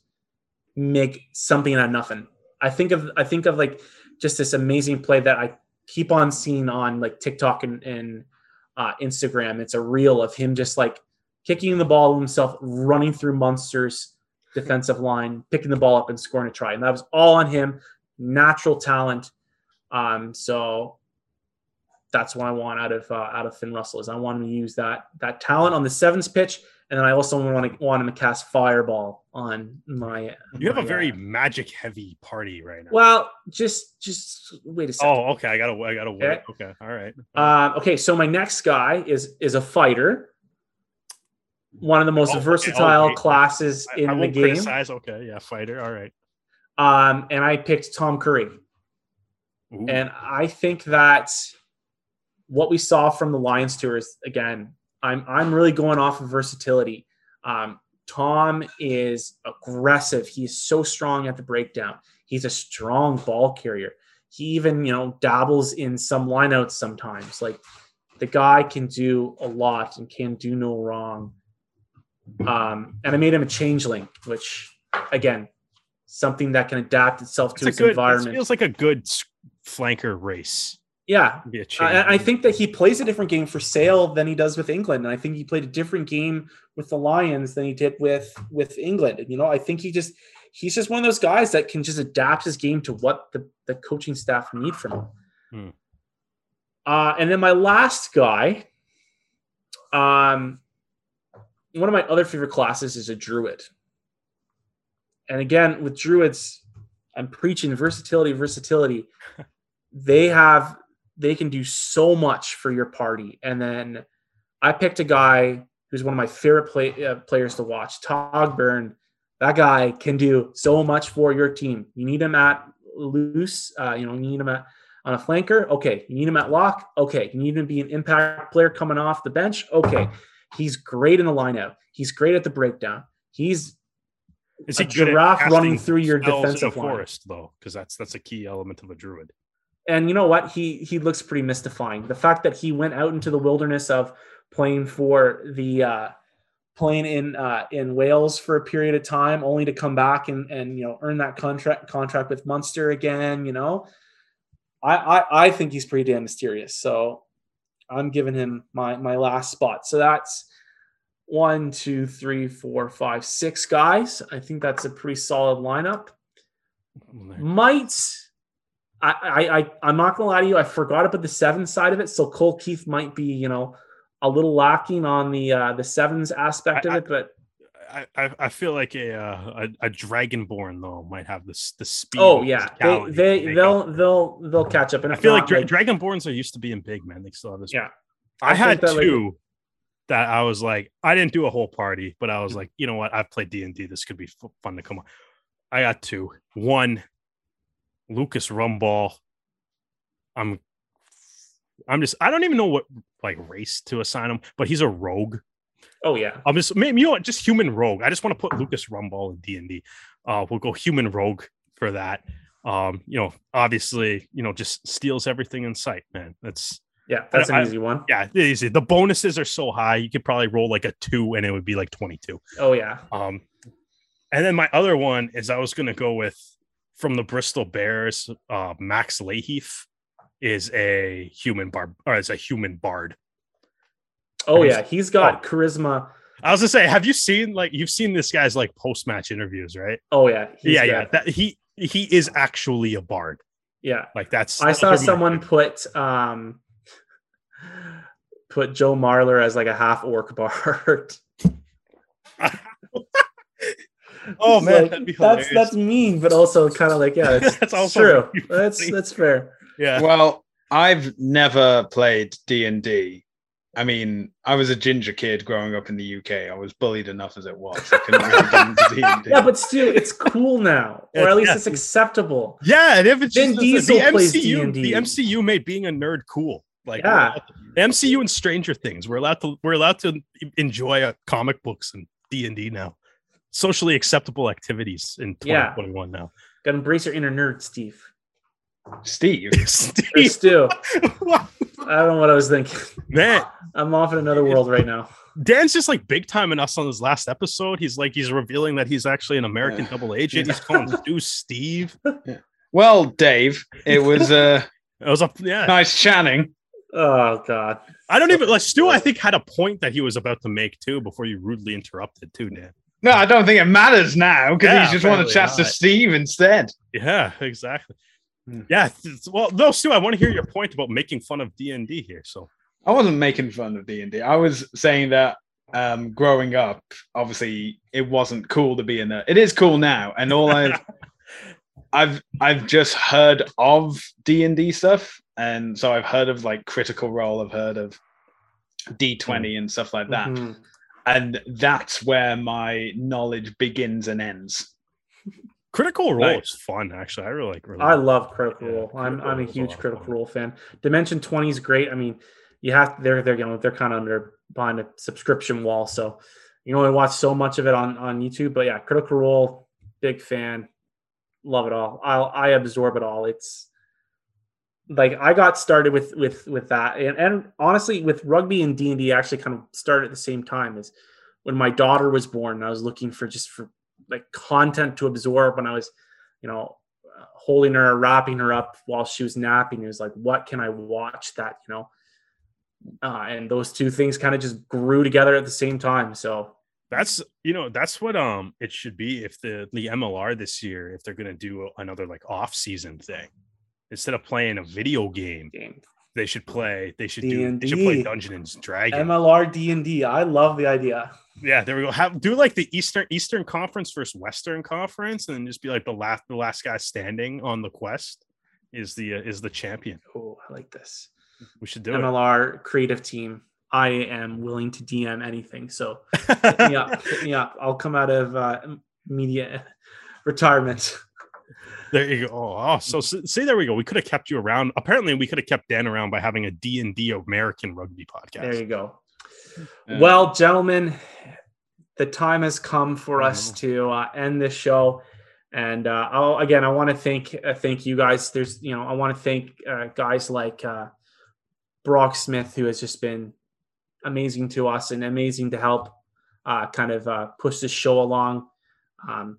make something out of nothing. I think of I think of like just this amazing play that I keep on seeing on like TikTok and, and uh, Instagram. It's a reel of him just like kicking the ball himself, running through Munster's defensive line, picking the ball up and scoring a try. And that was all on him, natural talent. Um, so that's what I want out of uh, out of Finn Russell is I want him to use that that talent on the sevens pitch, and then I also want to want him to cast Fireball on my. You have my, a very uh, magic heavy party right now. well. Just just wait a second. oh, okay. I gotta I gotta wait. Okay, all right. Um, okay, so my next guy is is a fighter. One of the most Oh, okay. versatile wait. classes I, in I the game. criticize. Okay, yeah, fighter. All right. Um, and I picked Tom Curry. Ooh. And I think that what we saw from the Lions tour is again, I'm I'm really going off of versatility. Um, Tom is aggressive. He's so strong at the breakdown. He's a strong ball carrier. He even, you know, dabbles in some lineouts sometimes. Like the guy can do a lot and can do no wrong. Um, and I made him a changeling, which again, something that can adapt itself to it's its good. environment. It feels like a good flanker race. Yeah, Be a I. I think that he plays a different game for Sale than he does with England, and I think he played a different game with the Lions than he did with with England. And, you know, I think he just he's just one of those guys that can just adapt his game to what the the coaching staff need from him. Hmm. Uh, and then my last guy, um, one of my other favorite classes is a druid. And again, with druids, I'm preaching versatility, versatility. they have they can do so much for your party. And then I picked a guy who's one of my favorite play, uh, players to watch, Tadhg Beirne. That guy can do so much for your team. You need him at loose, uh, you know, you need him at on a flanker. Okay. You need him at lock. Okay. You need him to be an impact player coming off the bench. Okay. He's great in the lineup. He's great at the breakdown. He's Is a he good giraffe running through your defensive line. forest though? Because that's that's a key element of a druid. And you know what? He he looks pretty mystifying. The fact that he went out into the wilderness of playing for the uh playing in uh in wales for a period of time only to come back and and you know earn that contract contract with munster again you know? I i, I think he's pretty damn mysterious. So i'm giving him my my last spot. So that's one two three four five six guys. I think that's a pretty solid lineup. Might I, I, I I'm not gonna lie to you. I forgot about the seven side of it. So Cole Keith might be, you know, a little lacking on the uh, the sevens aspect of it. But I, I I feel like a uh, a, a dragonborn though might have this the speed. oh yeah, they they they'll they'll they'll catch up. And I feel not, like, dra- dragonborns are used to being big, man. They still have this. Yeah. I, think had that, like- two that I was like, I didn't do a whole party, but I was like, you know what? I've played D and D. This could be f- fun to come on. I got two. One, Lucas Rumball. I'm, I'm just. I don't even know what like race to assign him, but he's a rogue. oh yeah, I'm just maybe you know what, just human rogue. I just want to put Lucas Rumball in D and D. Uh, we'll go human rogue for that. Um, you know, obviously, you know, just steals everything in sight, man. That's yeah, that's an I- easy one. yeah, easy. The bonuses are so high, you could probably roll like a two, and it would be like twenty two. Oh yeah, Um, and then my other one is I was gonna go with from the Bristol Bears, uh, Max Lahiff is a human bard or is a human bard. oh yeah. He's got charisma. I was gonna say, have you seen like you've seen this guy's like post match interviews, right? Oh yeah, he's yeah, good. yeah. That he he is actually a bard. yeah. Like that's I saw someone put um put Joe Marler as like a half orc bard. Oh, man, like, that'd be that's hilarious. that's mean, but also kind of like yeah, it's, That's it's also true. That's that's fair. yeah. Well, I've never played D and D, I mean, I was a ginger kid growing up in the UK. I was bullied enough as it was. I couldn't really get into D&D. Yeah, but still, it's cool now, or at least Yeah. it's acceptable. Yeah, and if it's Vin just Diesel the plays MCU, D&D. the MCU made being a nerd cool. Like Yeah. to- MCU and Stranger Things, we're allowed to we're allowed to enjoy uh, comic books and D and D now. Socially acceptable activities in Yeah. 2021 now. Gotta embrace your inner nerd, Steve. Steve, Or Steve, Stu. I don't know what I was thinking. man, I'm off in another world right now. Dan's just like big timing us on his last episode. He's like he's revealing that he's actually an American Yeah. double agent. He's calling Stu Steve. well, Dave, it was uh, It was up, yeah. nice chatting. Oh God. I don't even like Stu. I think had a point that he was about to make too before you rudely interrupted too, Dan. No, I don't think it matters now because Yeah, he just wanted to chat apparently to. Steve instead. Yeah, exactly. Hmm. Yeah. Well, no, Stu, I want to hear your point about making fun of D and D here. So I wasn't making fun of D and I was saying that um, growing up, obviously, it wasn't cool to be in there. It is cool now, and all I've I've I've just heard of D and D stuff, and so I've heard of like Critical Role. I've heard of D twenty and stuff like that, Mhm. And that's where my knowledge begins and ends. Critical Role Nice. is fun, actually. I really like. Really I love Critical Yeah, Role. I'm Critical I'm a Role is a huge Critical fun. Role fan. Dimension 20 is great. I mean, you have they're they're you know they're kind of under behind a subscription wall, so you can only watch so much of it on on YouTube. But yeah, Critical Role, big fan, love it all. I I absorb it all. It's like I got started with with with that, and and honestly, with rugby and D and D actually kind of started at the same time as when my daughter was born. I was looking for just for like content to absorb when I was, you know, holding her, wrapping her up while she was napping. It was like, what can I watch that, you know? Uh, and those two things kind of just grew together at the same time. So That's you know that's what um it should be if the the MLR this year if they're gonna do another like off season thing instead of playing a video game game they should play they should do they should play Dungeons and Dragons. MLR D and D. I love the idea. Yeah, there we go. Have do like the Eastern Eastern Conference versus Western Conference, and then just be like the last the last guy standing on the quest is the uh, is the champion. Oh, I like this. We should do it. MLR creative team. I am willing to DM anything. So hit me up. Hit me up. I'll come out of uh, media retirement. There you go. Oh, oh, so s- see, there we go. We could have kept you around. Apparently, we could have kept Dan around by having a D and D American rugby podcast. There you go. Uh, well, gentlemen, the time has come for I us know. to uh, end this show. And uh, I'll, again, I want to thank uh, thank you guys. There's, you know, I want to thank uh, guys like uh, Brock Smith, who has just been amazing to us and amazing to help uh, kind of uh, push this show along. Um,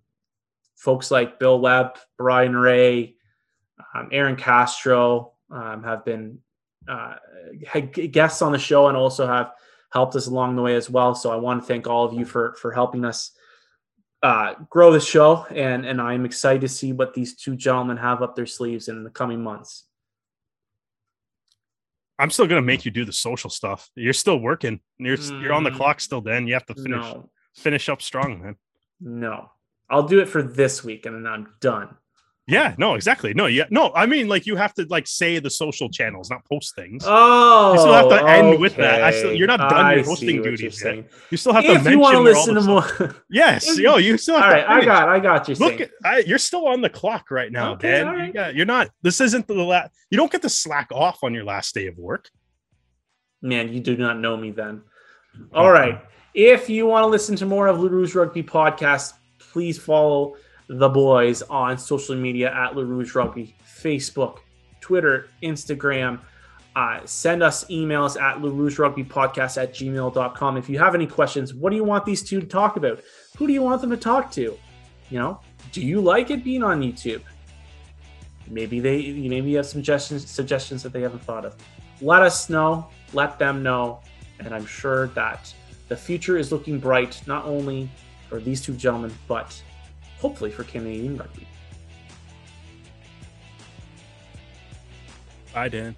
folks like Bill Webb, Brian Ray, um, Aaron Castro um, have been uh, had guests on the show and also have helped us along the way as well. So I want to thank all of you for for helping us uh, grow the show, and and I'm excited to see what these two gentlemen have up their sleeves in the coming months. I'm still gonna make you do the social stuff. You're still working. You're s- you're on the Mm. clock still. Then you have to finish No, finish up strong, man. no, I'll do it for this week, and then I'm done. Yeah, no, exactly. No, yeah, no. I mean, like you have to like say the social channels, not post things. Oh, You still have to end with that. I still- you're not done your I hosting duties yet. you still have to If you want to listen to more, Yes, If- yo, you still have all right, I got, I got you. Look, I, you're still on the clock right now, Okay, Dan. all You got, you're not. This isn't the last. You don't get to slack off on your last day of work. Man, you do not know me then. Uh-huh. All right. If you want to listen to more of LaRouge Rugby podcast, please follow the boys on social media at LaRouge Rugby, Facebook, Twitter, Instagram. Uh, send us emails at LaRouge Rugby podcast at gmail.com. If you have any questions, what do you want these two to talk about? Who do you want them to talk to? You know, do you like it being on YouTube? Maybe they maybe you have suggestions suggestions that they haven't thought of. Let us know, let them know, and I'm sure that the future is looking bright not only for these two gentlemen, but hopefully for Canadian rugby. Bye, Dan.